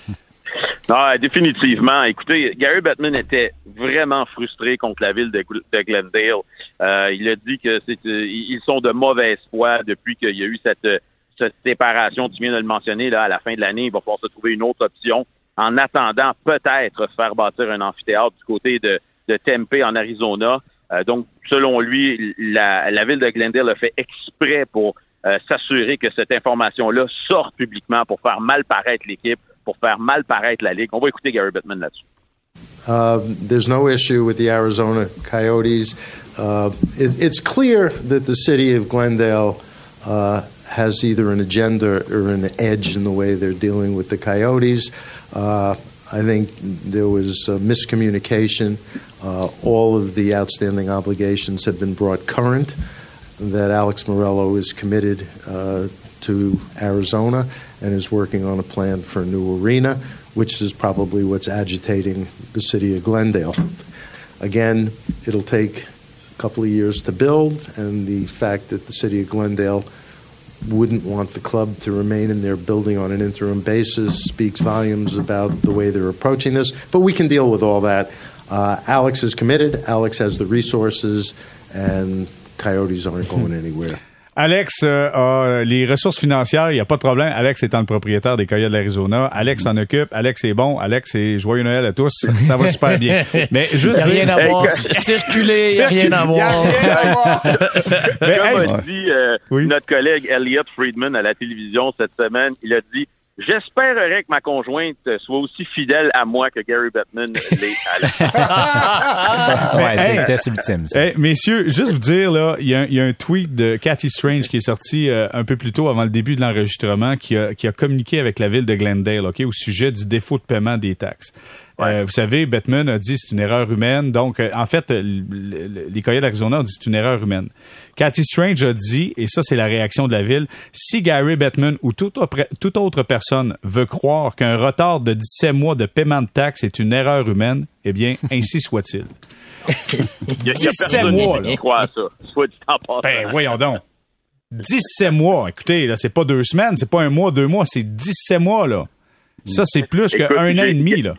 Ah, définitivement. Écoutez, Gary Bettman était vraiment frustré contre la ville de, Glendale. Euh, il a dit que c'est, euh, ils sont de mauvaise foi depuis qu'il y a eu cette, cette séparation. Tu viens de le mentionner là à la fin de l'année. Il va falloir se trouver une autre option en attendant peut-être faire bâtir un amphithéâtre du côté de, de Tempe en Arizona. Euh, donc, selon lui, la, la ville de Glendale a fait exprès pour s'assurer que cette information-là sorte publiquement pour faire mal paraître l'équipe, pour faire mal paraître la Ligue. On va écouter Gary là-dessus. Uh, there's no issue with the Arizona Coyotes. Uh, it, it's clear that the city of Glendale uh, has either an agenda or an edge in the way they're dealing with the Coyotes. Uh, I think there was miscommunication. Uh, all of the outstanding obligations have been brought current. That Alex Morello is committed uh, to Arizona and is working on a plan for a new arena, which is probably what's agitating the city of Glendale. Again, it'll take a couple of years to build, and the fact that the city of Glendale wouldn't want the club to remain in their building on an interim basis speaks volumes about the way they're approaching this. But we can deal with all that. Uh, Alex is committed. Alex has the resources, and Coyotes aren't going anywhere. Alex euh, a les ressources financières, il n'y a pas de problème. Alex étant le propriétaire des Coyotes de l'Arizona, Alex s'en occupe, Alex est bon, Alex est joyeux Noël à tous, ça va super bien. Mais juste rien à voir, circuler, il n'y a rien à voir. Comme a dit euh, notre collègue Elliot Friedman à la télévision cette semaine, il a dit J'espérerais que ma conjointe soit aussi fidèle à moi que Gary Bettman l'est à Ouais, c'est le test ultime. messieurs, juste vous dire, là, il y, a un tweet de Cathy Strange qui est sorti euh, un peu plus tôt avant le début de l'enregistrement qui a, qui a communiqué avec la ville de Glendale, OK, au sujet du défaut de paiement des taxes. Euh, vous savez, Batman a dit c'est une erreur humaine. Donc, euh, en fait, les Coyotes d'Arizona ont dit c'est une erreur humaine. Cathy Strange a dit, et ça c'est la réaction de la ville, si Gary Bettman ou toute autre, personne veut croire qu'un retard de 17 mois de paiement de taxes est une erreur humaine, eh bien, ainsi soit-il. Il y a, 17 mois, là. Croit ça. Soit du temps Ben, voyons donc. 17 mois. Écoutez, là, c'est pas deux semaines, c'est pas un mois, deux mois, c'est 17 mois, là. Ça, c'est plus qu'un an et demi, là.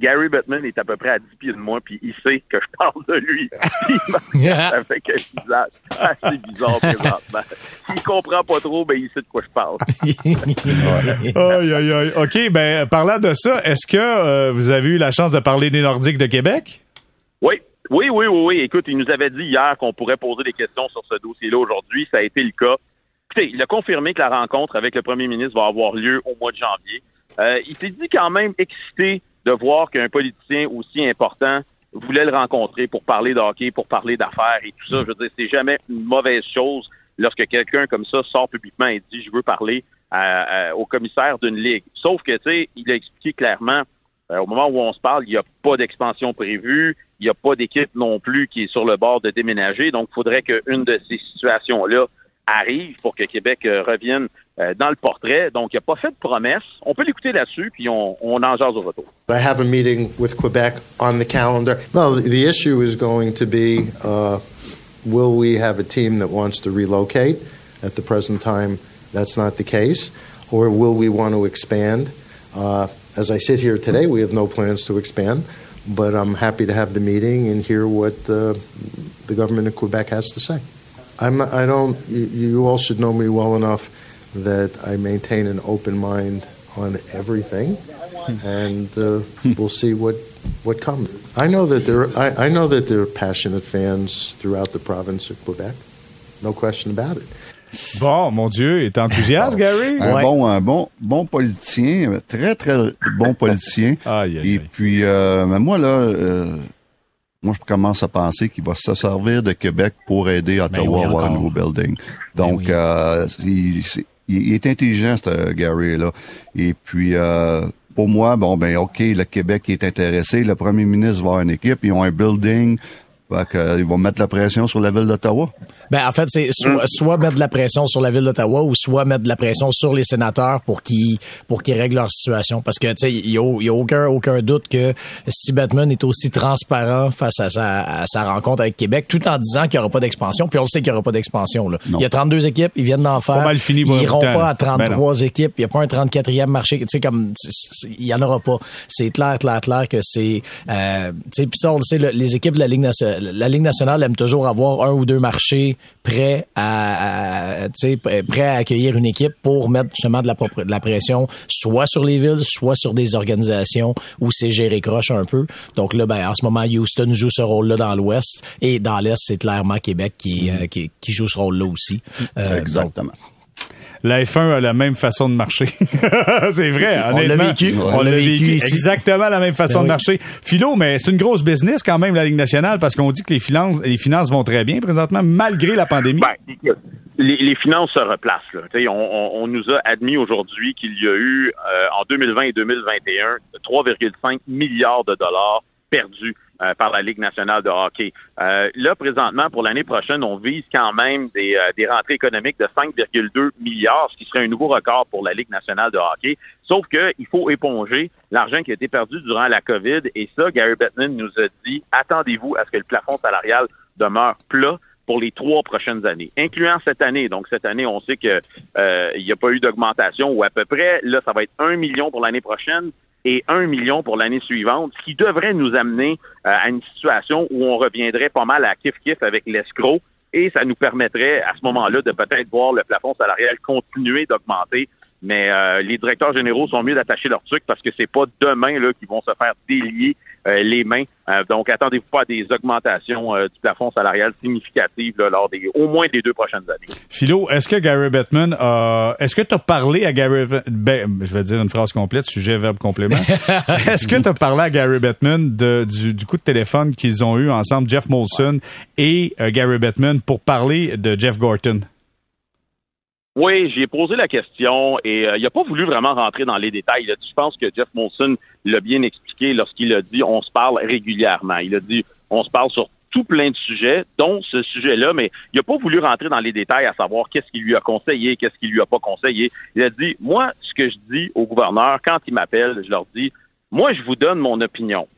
Gary Bettman est à peu près à 10 pieds de moi, puis il sait que je parle de lui. ça fait un visage assez bizarre présentement. S'il comprend pas trop, ben il sait de quoi je parle. aïe, aïe, aïe. OK, ben parlant de ça, est-ce que euh, vous avez eu la chance de parler des Nordiques de Québec? Oui. Oui, oui, oui, oui. Écoute, il nous avait dit hier qu'on pourrait poser des questions sur ce dossier-là aujourd'hui. Ça a été le cas. Écoutez, il a confirmé que la rencontre avec le premier ministre va avoir lieu au mois de janvier. Euh, il s'est dit quand même excité de voir qu'un politicien aussi important voulait le rencontrer pour parler de hockey, pour parler d'affaires et tout ça. Je veux dire, c'est jamais une mauvaise chose lorsque quelqu'un comme ça sort publiquement et dit je veux parler au commissaire d'une ligue. Sauf que, tu sais, il a expliqué clairement euh, au moment où on se parle, il n'y a pas d'expansion prévue, il n'y a pas d'équipe non plus qui est sur le bord de déménager. Donc, il faudrait qu'une de ces situations-là arrive pour que Québec euh, revienne euh, dans le portrait. Donc, il n'a pas fait de promesse. On peut l'écouter là-dessus, puis on, on en jase au retour. I have a meeting with Quebec on the calendar. No, the issue is going to be uh, will we have a team that wants to relocate? At the present time, that's not the case. Or will we want to expand? Uh, as I sit here today, we have no plans to expand, but I'm happy to have the meeting and hear what uh, the government of Quebec has to say. I'm, I don't. You, you all should know me well enough that I maintain an open mind on everything, and uh, we'll see what what comes. I know that there. I, I know that there are passionate fans throughout the province of Quebec. No question about it. Bon, mon Dieu, est enthousiaste, Gary? Un bon, un bon, bon politicien, très, très bon politicien. aïe, aïe, Et puis, euh, mais moi, là, euh, moi, je commence à penser qu'il va se servir de Québec pour aider Ottawa Ben oui, à avoir un nouveau building. Donc, Ben oui. euh, il, c'est- il- est intelligent, ce Gary-là. Et puis, euh, pour moi, bon, ben, OK, le Québec est intéressé. Le premier ministre va avoir une équipe. Ils ont un building. Fait euh, ils vont mettre la pression sur la ville d'Ottawa. Ben, en fait, c'est soit, soit mettre de la pression sur la ville d'Ottawa ou soit mettre de la pression sur les sénateurs pour qu'ils pour qu'ils règlent leur situation. Parce que tu sais, il y a, il y a aucun aucun doute que si Batman est aussi transparent face à sa, à sa rencontre avec Québec, tout en disant qu'il n'y aura pas d'expansion, puis on le sait qu'il n'y aura pas d'expansion. Là. Il y a 32 équipes, ils viennent d'en faire. Pas mal fini pour ils un iront bout de temps, pas à 33 équipes. Il n'y a pas un 34e marché. Tu sais, comme il y en aura pas. C'est clair, clair, clair que c'est. Euh, tu sais, puis ça, on le sait, le- les équipes de la Ligue nationale, la Ligue nationale aime toujours avoir un ou deux marchés prêts à, à- tu sais, prêts à accueillir une équipe pour mettre justement de la, de la pression, soit sur les villes, soit sur des organisations où c'est géré croche un peu. Donc là, ben, en ce moment, Houston joue ce rôle-là dans l'Ouest et dans l'Est, c'est clairement Québec qui, euh, qui, qui joue ce rôle-là aussi. Euh, donc, Exactement. La F1 a la même façon de marcher. c'est vrai, On l'a vécu. On, l'a vécu. Exactement la même façon Ben de oui. marcher. Philo, mais c'est une grosse business quand même, la Ligue nationale, parce qu'on dit que les finances, les finances vont très bien présentement, malgré la pandémie. Ben, les, les finances se replacent. Là. Tu sais, On, on, on nous a admis aujourd'hui qu'il y a eu, euh, en 2020 et 2021, 3,5 milliards de dollars perdus euh, par la Ligue nationale de hockey. Euh, là, présentement, pour l'année prochaine, on vise quand même des, euh, des rentrées économiques de 5,2 milliards, ce qui serait un nouveau record pour la Ligue nationale de hockey. Sauf qu'il faut éponger l'argent qui a été perdu durant la COVID. Et ça, Gary Bettman nous a dit, attendez-vous à ce que le plafond salarial demeure plat pour les trois prochaines années, incluant cette année. Donc, cette année, on sait que euh, n'y a pas eu d'augmentation ou à peu près. Là, ça va être un million pour l'année prochaine et un million pour l'année suivante, ce qui devrait nous amener euh, à une situation où on reviendrait pas mal à kiff-kiff avec l'escroc et ça nous permettrait à ce moment-là de peut-être voir le plafond salarial continuer d'augmenter. Mais euh, les directeurs généraux sont mieux d'attacher leur truc parce que c'est pas demain là qu'ils vont se faire délier euh, les mains. Euh, donc attendez-vous pas à des augmentations euh, du plafond salarial significatives là, lors des au moins des deux prochaines années. Philo, est-ce que Gary Bettman a, est-ce que tu as parlé à Gary, Be- ben, je vais dire une phrase complète, sujet, verbe, complément. est-ce que tu as parlé à Gary Bettman de, du, du coup de téléphone qu'ils ont eu ensemble, Jeff Molson et euh, Gary Bettman, pour parler de Jeff Gorton? Oui, j'ai posé la question et euh, il n'a pas voulu vraiment rentrer dans les détails. Je pense que Jeff Molson l'a bien expliqué lorsqu'il a dit on se parle régulièrement. Il a dit on se parle sur tout plein de sujets, dont ce sujet-là, mais il n'a pas voulu rentrer dans les détails à savoir qu'est-ce qu'il lui a conseillé, qu'est-ce qu'il lui a pas conseillé. Il a dit, moi, ce que je dis au gouverneur, quand il m'appelle, je leur dis, moi, je vous donne mon opinion.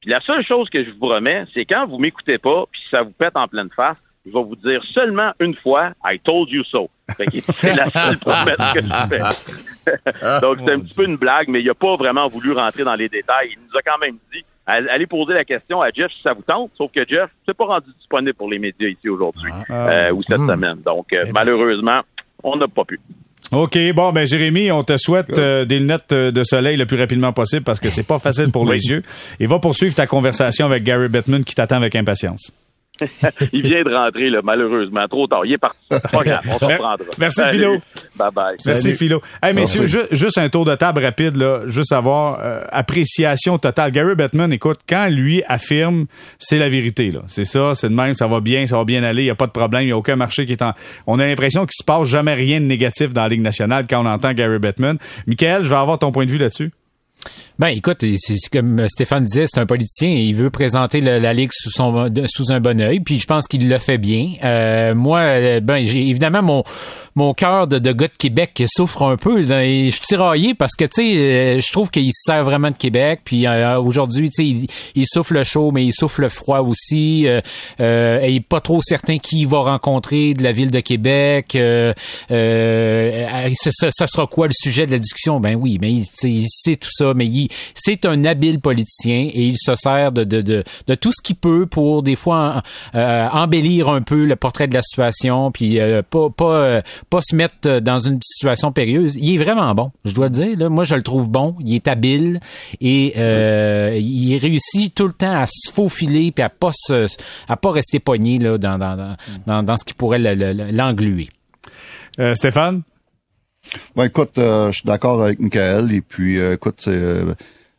Puis la seule chose que je vous promets, c'est quand vous m'écoutez pas, puis ça vous pète en pleine face, je vais vous dire seulement une fois, I told you so. C'est la seule promesse que je fais. Donc c'est un petit peu une blague, mais il n'a pas vraiment voulu rentrer dans les détails. Il nous a quand même dit, allez poser la question à Jeff si ça vous tente, sauf que Jeff s'est pas rendu disponible pour les médias ici aujourd'hui euh, ou cette semaine. Donc euh, malheureusement, on n'a pas pu. OK, bon, ben Jérémy, on te souhaite euh, des lunettes de soleil le plus rapidement possible parce que c'est pas facile pour les yeux. Et va poursuivre ta conversation avec Gary Bettman qui t'attend avec impatience. il vient de rentrer, là, malheureusement. Trop tard. Il est parti. Pas grave, on s'en reprendra. Merci, Philo. Bye bye. Merci, Philo. Hey, messieurs, ju- juste un tour de table rapide, là. Juste savoir, euh, appréciation totale. Gary Bettman, écoute, quand lui affirme, c'est la vérité, là. C'est ça, c'est de même, ça va bien, ça va bien aller, il n'y a pas de problème, il n'y a aucun marché qui est en. On a l'impression qu'il se passe jamais rien de négatif dans la Ligue nationale quand on entend Gary Bettman. Michael, je vais avoir ton point de vue là-dessus. Ben écoute, c'est comme Stéphane disait, c'est un politicien il veut présenter le- la ligue sous son sous un bon œil, puis je pense qu'il le fait bien. Euh, moi, euh, ben j'ai évidemment mon mon cœur de, de gars de Québec souffre un peu. là, et je suis tiraillé parce que tu sais, euh, je trouve qu'il se sert vraiment de Québec. Puis euh, aujourd'hui, tu sais, il, il souffle le chaud, mais il souffle le froid aussi. Euh, euh, et il est pas trop certain qui il va rencontrer de la ville de Québec. Euh, euh, ça, ça- sera quoi le sujet de la discussion? Ben oui, mais il, il sait tout ça, mais il, c'est un habile politicien et il se sert de tout ce qu'il peut pour des fois euh, embellir un peu le portrait de la situation, puis euh, euh, pas se mettre dans une situation périlleuse. Il est vraiment bon, je dois le dire. Moi, je le trouve bon. Il est habile et il réussit tout le temps à se faufiler puis à pas à pas rester pogné là dans ce qui pourrait le- le- l'engluer. Stéphane? Ben écoute, euh, je suis d'accord avec Michael et puis euh, écoute, c'est euh,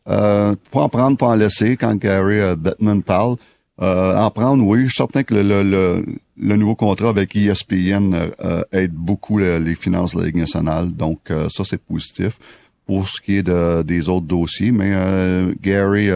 euh, faut en prendre, faut en laisser quand Gary euh, Bettman parle. Euh, en prendre, oui. Je suis certain que le, le, le, le nouveau contrat avec ESPN aide beaucoup le- les finances de la Ligue nationale. Donc ça, c'est positif. Pour ce qui est de, des autres dossiers, mais Gary,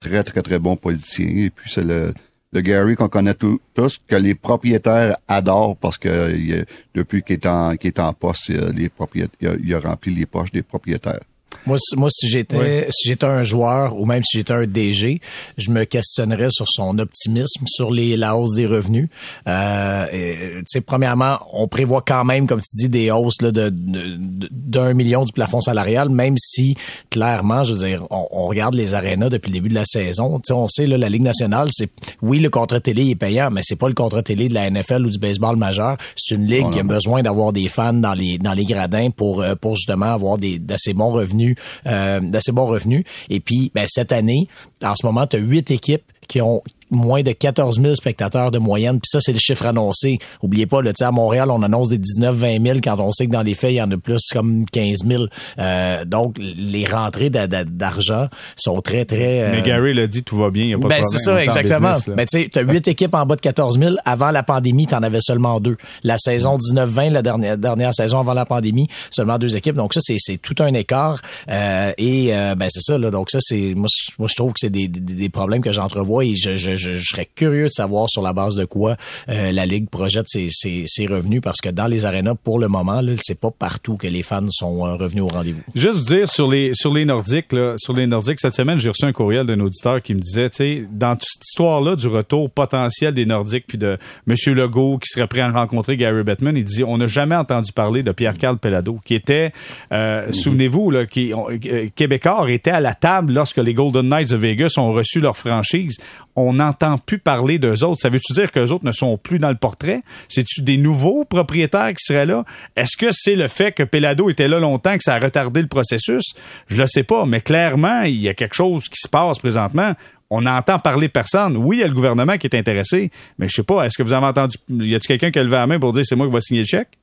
très, très, très bon politicien. Et puis c'est le, le Gary qu'on connaît tous, tous, que les propriétaires adorent parce que depuis qu'il est en qu'il est en poste, les propriétaires, il a rempli les poches des propriétaires. Moi, si- moi, si j'étais, si j'étais un joueur ou même si j'étais un DG, je me questionnerais sur son optimisme, sur les, la hausse des revenus. Euh, tu sais, premièrement, on prévoit quand même, comme tu dis, des hausses là, de, d'un million du plafond salarial, même si clairement, je veux dire, on, on regarde les arénas depuis le début de la saison. Tu sais, on sait là, la Ligue nationale, c'est oui, le contrat télé est payant, mais c'est pas le contrat télé de la NFL ou du baseball majeur. C'est une ligue qui a besoin d'avoir des fans dans les dans les gradins pour euh, pour justement avoir des d'assez bons revenus, euh, d'assez bons revenus. Et puis, ben, cette année, en ce moment, tu as huit équipes qui ont moins de 14 000 spectateurs de moyenne. Puis ça, c'est le chiffre annoncé. Oubliez pas, tu sais, à Montréal, on annonce des 19-20 000 quand on sait que dans les faits, il y en a plus comme 15 000. Euh, donc, les rentrées d'a- d'a- d'argent sont très, très... euh, Mais Gary l'a dit, tout va bien, il n'y a pas de ben, problème. c'est ça, en exactement. business, là. Ben, tu sais, t'as huit équipes en bas de 14 000. Avant la pandémie, t'en avais seulement deux. La saison 19-20, la dernière, dernière saison avant la pandémie, seulement deux équipes. Donc ça, c'est, c'est tout un écart. Euh, et ben c'est ça, là. Donc ça, c'est moi, je- moi je trouve que c'est des, des, des problèmes que j'entrevois et je, je, je, je serais curieux de savoir sur la base de quoi euh, la Ligue projette ses, ses, ses revenus parce que dans les arénas, pour le moment, c'est pas partout que les fans sont euh, revenus au rendez-vous. Juste vous dire sur les sur les Nordiques là, sur les Nordiques cette semaine, j'ai reçu un courriel d'un auditeur qui me disait, tu sais, dans toute cette histoire là du retour potentiel des Nordiques puis de Monsieur Legault qui serait prêt à rencontrer Gary Bettman, il dit on n'a jamais entendu parler de Pierre-Carl Pellado qui était euh, souvenez-vous là qui on- euh, Québécois était à la table lorsque les Golden Knights de Vegas ont reçu leur franchise. On n'entend plus parler d'eux autres. Ça veut-tu dire qu'eux autres ne sont plus dans le portrait? C'est-tu des nouveaux propriétaires qui seraient là? Est-ce que c'est le fait que Pelado était là longtemps que ça a retardé le processus? Je le sais pas, mais clairement, il y a quelque chose qui se passe présentement. On n'entend parler personne. Oui, il y a le gouvernement qui est intéressé, mais je sais pas, est-ce que vous avez entendu, y a-tu quelqu'un qui a levé la main pour dire c'est moi qui va signer le chèque?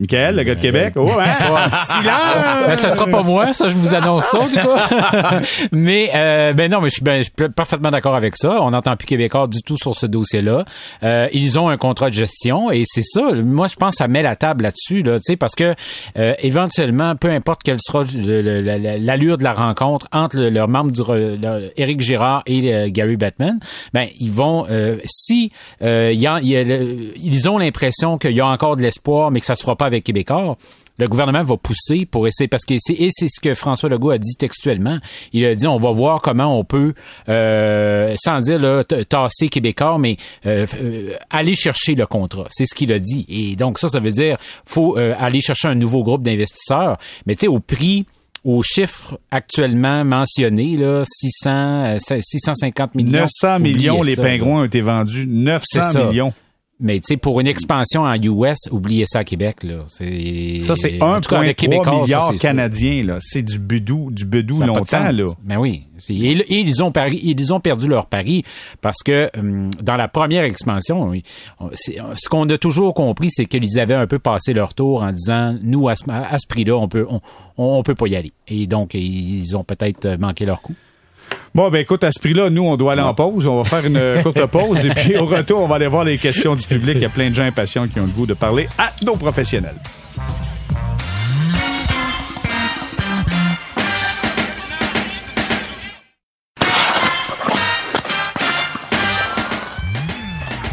Michael, le gars de Québec? Oh, hein? Silence! Ben, ça sera pas moi, ça, je vous annonce ça, du coup. mais, euh, ben non, mais je suis, ben, je suis parfaitement d'accord avec ça. On n'entend plus Québécois du tout sur ce dossier-là. Euh, ils ont un contrat de gestion et c'est ça. Moi, je pense que ça met la table là-dessus, là, tu sais, parce que, euh, éventuellement, peu importe quelle sera le- le- le- l'allure de la rencontre entre le, leur membre du, re- le- Éric Girard et Gary Batman, ben, ils vont, euh, si, euh, il y a- il y a le- ils ont l'impression qu'il y a encore de l'espoir, mais que ça se fera pas avec Québécois, le gouvernement va pousser pour essayer parce que c'est et c'est ce que François Legault a dit textuellement. Il a dit on va voir comment on peut euh, sans dire là, tasser Québécois, mais euh, euh, aller chercher le contrat. C'est ce qu'il a dit. Et donc ça, ça veut dire faut euh, aller chercher un nouveau groupe d'investisseurs, mais tu sais au prix au chiffre actuellement mentionné, là, 600, euh, 650 millions. 900 millions, les pingouins ont été vendus. 900 C'est ça. millions. Mais tu sais, pour une expansion en US, oubliez ça à Québec. Là. C'est, Ça, c'est en tout cas, avec 1,3 Québécois, ça, milliard canadiens. là. C'est du bedou, du bedou longtemps. Là. Mais oui. C'est- Et, et ils ont pari, ils ont perdu leur pari parce que hum, dans la première expansion, oui, on- ce qu'on a toujours compris, c'est qu'ils avaient un peu passé leur tour en disant nous à ce, à ce prix-là, on peut on, on peut pas y aller. Et donc ils ont peut-être manqué leur coup. Bon, ben écoute, à ce prix-là, nous, on doit aller en pause. On va faire une euh, courte pause. Et puis, au retour, on va aller voir les questions du public. Il y a plein de gens impatients qui ont le goût de parler à nos professionnels.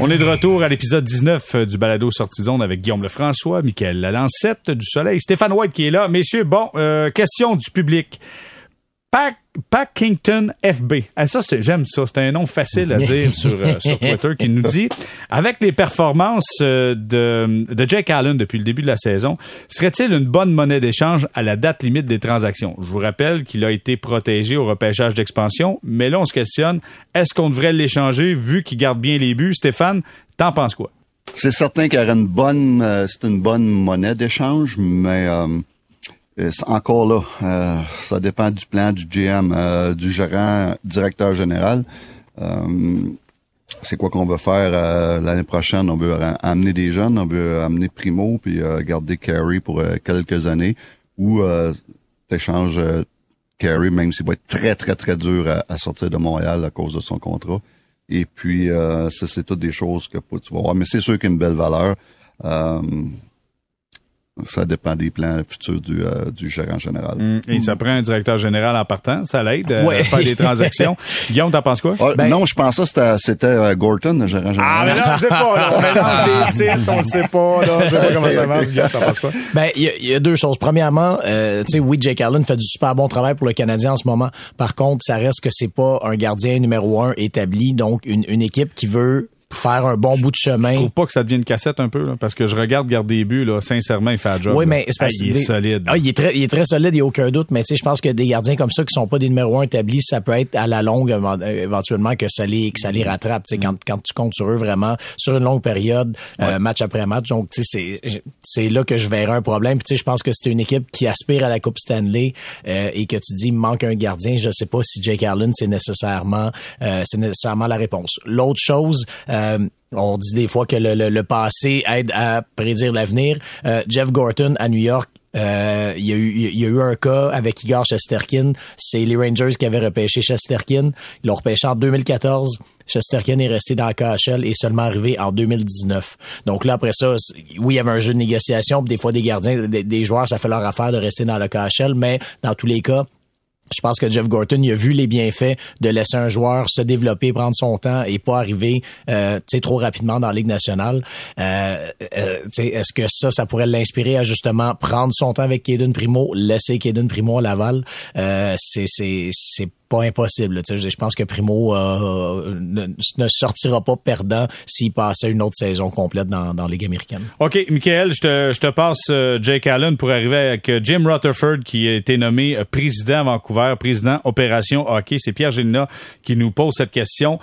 On est de retour à l'épisode 19 euh, du balado Sortie Zone avec Guillaume Lefrançois, Michael Lalancette du Soleil, Stéphane White qui est là. Messieurs, bon, euh, question du public. Pack, Packington FB. Ah, ça, c'est, j'aime ça. C'est un nom facile à dire sur, euh, sur Twitter qui nous dit avec les performances euh, de, de Jake Allen depuis le début de la saison, serait-il une bonne monnaie d'échange à la date limite des transactions? Je vous rappelle qu'il a été protégé au repêchage d'expansion, mais là, on se questionne, est-ce qu'on devrait l'échanger vu qu'il garde bien les buts? Stéphane, t'en penses quoi? C'est certain qu'il y aurait une bonne, euh, c'est une bonne monnaie d'échange, mais euh, encore là, euh, ça dépend du plan du GM, euh, du gérant, directeur général. Euh, c'est quoi qu'on veut faire euh, l'année prochaine? On veut amener des jeunes, on veut amener Primo puis euh, garder Carey pour euh, quelques années, ou euh, t'échanges euh, Carey, même s'il va être très très très dur à, à sortir de Montréal à cause de son contrat. Et puis, euh, ça, c'est toutes des choses que tu vas voir. Mais c'est sûr qu'il y a une belle valeur. Euh, ça dépend des plans futurs du, euh, du gérant général. Et ça prend un directeur général en partant, ça l'aide à Ouais. faire des transactions. Guillaume, t'en penses quoi? Ah, Ben- non, je pensais que c'était, c'était euh, Gorton, le gérant Ah, général. mais là, on sait pas, là. On mélange les titres, on sait pas, là. On sait pas comment ça marche. Guillaume, t'en penses quoi? Ben, il y, a- il y a deux choses. Premièrement, euh, tu sais, oui, Jake Allen fait du super bon travail pour le Canadien en ce moment. Par contre, ça reste que c'est pas un gardien numéro un établi, donc une, une équipe qui veut faire un bon bout de chemin. Je trouve pas que ça devienne une cassette un peu, là, parce que je regarde garder des buts, là, sincèrement, il fait la job. Oui, mais c'est il est des- solide. Ah, il est très, il est très solide, il n'y a aucun doute. Mais tu sais, je pense que des gardiens comme ça qui sont pas des numéros un établis, ça peut être à la longue évent- éventuellement que ça les, que ça les rattrape. Tu sais, quand, quand tu comptes sur eux vraiment sur une longue période, euh, match après match. Donc, tu sais, c'est, là que je verrai un problème. Puis tu sais, je pense que c'est une équipe qui aspire à la Coupe Stanley euh, et que tu dis il me manque un gardien. Je sais pas si Jake Allen c'est nécessairement, euh, c'est nécessairement la réponse. L'autre chose. Euh, on dit des fois que le, passé aide à prédire l'avenir. Euh, Jeff Gorton à New York, euh, il, y a eu, un cas avec Igor Shesterkin. C'est les Rangers qui avaient repêché Shesterkin. Ils l'ont repêché en 2014. Shesterkin est resté dans la KHL et seulement arrivé en 2019. Donc là, après ça, oui, il y avait un jeu de négociation. Des fois, des gardiens, des, des joueurs, ça fait leur affaire de rester dans la KHL. Mais dans tous les cas, je pense que Jeff Gorton a vu les bienfaits de laisser un joueur se développer, prendre son temps et pas arriver euh, trop rapidement dans la Ligue nationale. Euh, euh, Est-ce que ça, ça pourrait l'inspirer à justement prendre son temps avec Caden Primo, laisser Caden Primo à Laval? Euh, c'est pas impossible. Je pense que Primo euh, ne, ne sortira pas perdant s'il passait une autre saison complète dans, dans Ligue américaine. OK, Michael, je te, je te passe euh, Jake Allen pour arriver avec euh, Jim Rutherford qui a été nommé euh, président à Vancouver, président opération hockey. C'est Pierre Gélina qui nous pose cette question.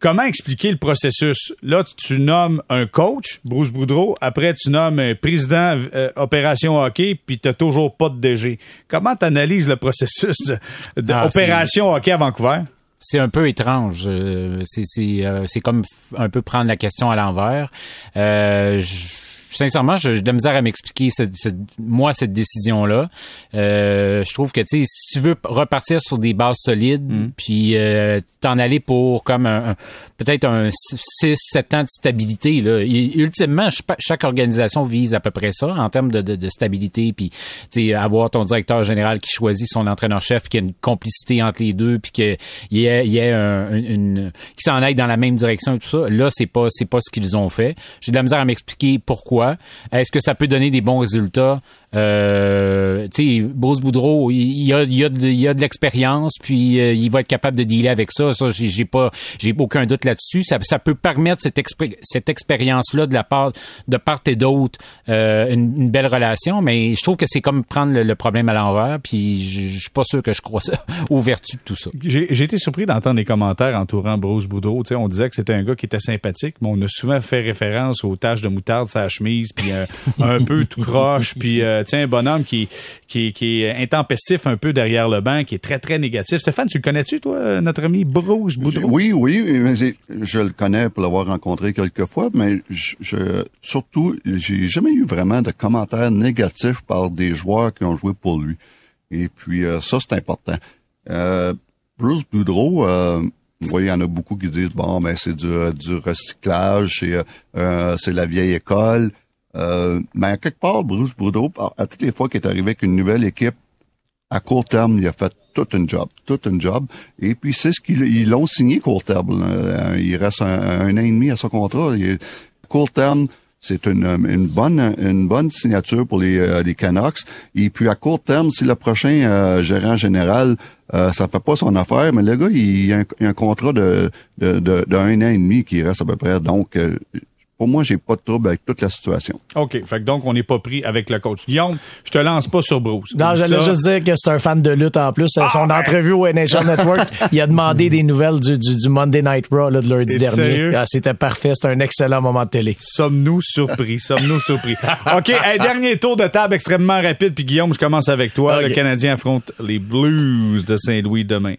Comment expliquer le processus? Là, tu nommes un coach, Bruce Boudreau. Après, tu nommes un président euh, opération hockey, puis tu toujours pas de DG. Comment tu analyses le processus Ah, d'opération hockey à Vancouver? C'est un peu étrange. Euh, c'est c'est euh, c'est comme un peu prendre la question à l'envers. Euh, je- sincèrement, je- j'ai de la misère à m'expliquer cette, cette- moi cette décision là. je trouve que tu sais, si tu veux repartir sur des bases solides, puis euh, t'en aller pour comme un, un- peut-être un 6-7 ans de stabilité là. Et ultimement, ch- chaque organisation vise à peu près ça en termes de, de, de stabilité, puis tu sais, avoir ton directeur général qui choisit son entraîneur-chef, puis qu'il y a une complicité entre les deux, puis qu'il y ait, il y ait un- une, une- qui s'en aille dans la même direction et tout ça. Là, c'est pas c'est pas ce qu'ils ont fait. J'ai de la misère à m'expliquer pourquoi. Est-ce que ça peut donner des bons résultats? Euh, tu sais, Bruce Boudreau, il y a, il a de, il a de l'expérience, puis euh, il va être capable de dealer avec ça. Ça, j'ai pas, j'ai aucun doute là-dessus. Ça, ça peut permettre cette, expé- cette expérience-là de la part de part et d'autre euh, une, une belle relation. Mais je trouve que c'est comme prendre le, problème à l'envers. Puis je suis pas sûr que je crois ça aux vertus de tout ça. J'ai été surpris d'entendre les commentaires entourant Bruce Boudreau. Tu sais, on disait que c'était un gars qui était sympathique, mais on a souvent fait référence aux taches de moutarde sa chemise, puis euh, un peu tout croche, puis euh, sais, un bonhomme qui, qui, qui est intempestif un peu derrière le banc, qui est très, très négatif. Stéphane, tu le connais-tu, toi, notre ami Bruce Boudreau? Oui, oui, mais je le connais pour l'avoir rencontré quelques fois, mais je, je- surtout, j'ai jamais eu vraiment de commentaires négatifs par des joueurs qui ont joué pour lui. Et puis euh, ça, c'est important. Euh, Bruce Boudreau, oui, il y en a beaucoup qui disent bon, ben c'est du, recyclage, c'est c'est la vieille école. Euh, mais à quelque part, Bruce Boudreau, à, toutes les fois qu'il est arrivé avec une nouvelle équipe, à court terme, il a fait toute une job, toute une job. Et puis c'est ce qu'ils ils l'ont signé court terme. là. Il reste un, un an et demi à son contrat. Il- court terme, c'est une, une bonne une bonne signature pour les, euh, les Canucks. Et puis à court terme, si le prochain euh, gérant général euh, ça fait pas son affaire, mais le gars il a un, il a un contrat de de, de, d'un an et demi qui reste à peu près. Donc euh, pour moi, j'ai pas de trouble avec toute la situation. OK. Fait que donc, on n'est pas pris avec le coach. Guillaume, je te lance pas sur Bruce. Non, j'allais juste dire que c'est un fan de lutte en plus. Son ben. entrevue au NHL Network, il a demandé des nouvelles du, du, du Monday Night Raw là, de lundi dernier. Ah, C'était parfait. C'était un excellent moment de télé. Sommes-nous surpris? Sommes-nous surpris? OK, hey, dernier tour de table extrêmement rapide. Puis Guillaume, je commence avec toi. Le Canadien affronte les Blues de Saint-Louis demain.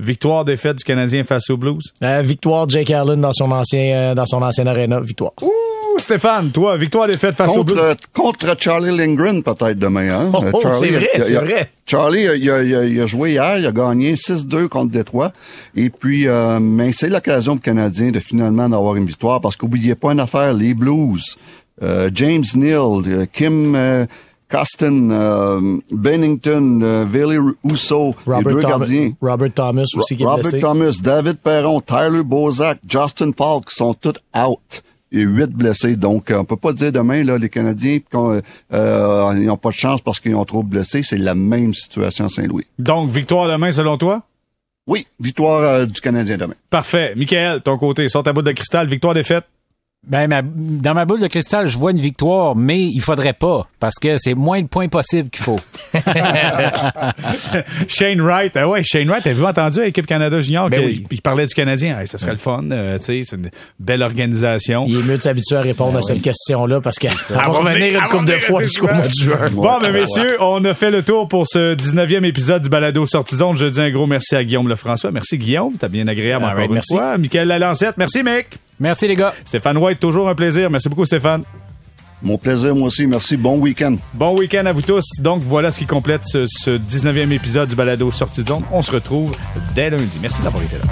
Victoire, défaite du Canadien face aux Blues. Euh, victoire de Jake Allen dans son ancien euh, dans son ancienne arena. Victoire. Ouh, Stéphane, toi, victoire, défaite face aux Blues. Contre, contre Charlie Lindgren, peut-être demain. Hein? Oh, oh, c'est vrai, c'est vrai. Charlie, il a, il a- il a joué hier, il a gagné 6-2 contre Détroit. Et puis, euh, mais c'est l'occasion pour le Canadien de finalement d'avoir une victoire parce qu'oubliez pas une affaire, les Blues, euh, James Neal, Kim euh, Costin, euh, Bennington, euh, Rousseau, les Robert, deux Thomas, gardiens. Robert Thomas aussi qui est Robert blessé. Thomas, David Perron, Tyler Bozak, Justin Falk sont tous out. A huit blessés. Donc, euh, on peut pas dire demain, là, les Canadiens, qu'on, euh, ils n'ont pas de chance parce qu'ils ont trop blessés. C'est la même situation à Saint-Louis. Donc, victoire demain, selon toi? Oui, victoire euh, du Canadien demain. Parfait. Michael, ton côté, sors ta boule de cristal. Victoire, défaite? Ben, ma- dans ma boule de cristal, je vois une victoire, mais il faudrait pas, parce que c'est moins de points possible qu'il faut. Shane Wright. Ah ouais, Shane Wright, avez-vous entendu à l'équipe Canada Junior Ben oui. il parlait du Canadien? Hey, ça serait le fun. euh, tu sais, c'est une belle organisation. Il est mieux de s'habituer à répondre à cette question-là parce qu'elle va va revenir venir- une couple de fois jusqu'au mois de juin. Bon, mais messieurs, on a fait le tour pour ce 19e épisode du Balado Sortie Zone. Je dis un gros merci à Guillaume Lefrançois. Merci Guillaume, c'était bien agréable All encore right, une merci. fois. Michael Lalancette, merci mec. Merci les gars. Stéphane White, toujours un plaisir. Merci beaucoup Stéphane. Mon plaisir, moi aussi. Merci. Bon week-end. Bon week-end à vous tous. Donc voilà ce qui complète ce, ce 19e épisode du Balado Sortie Zone. On se retrouve dès lundi. Merci d'avoir été là.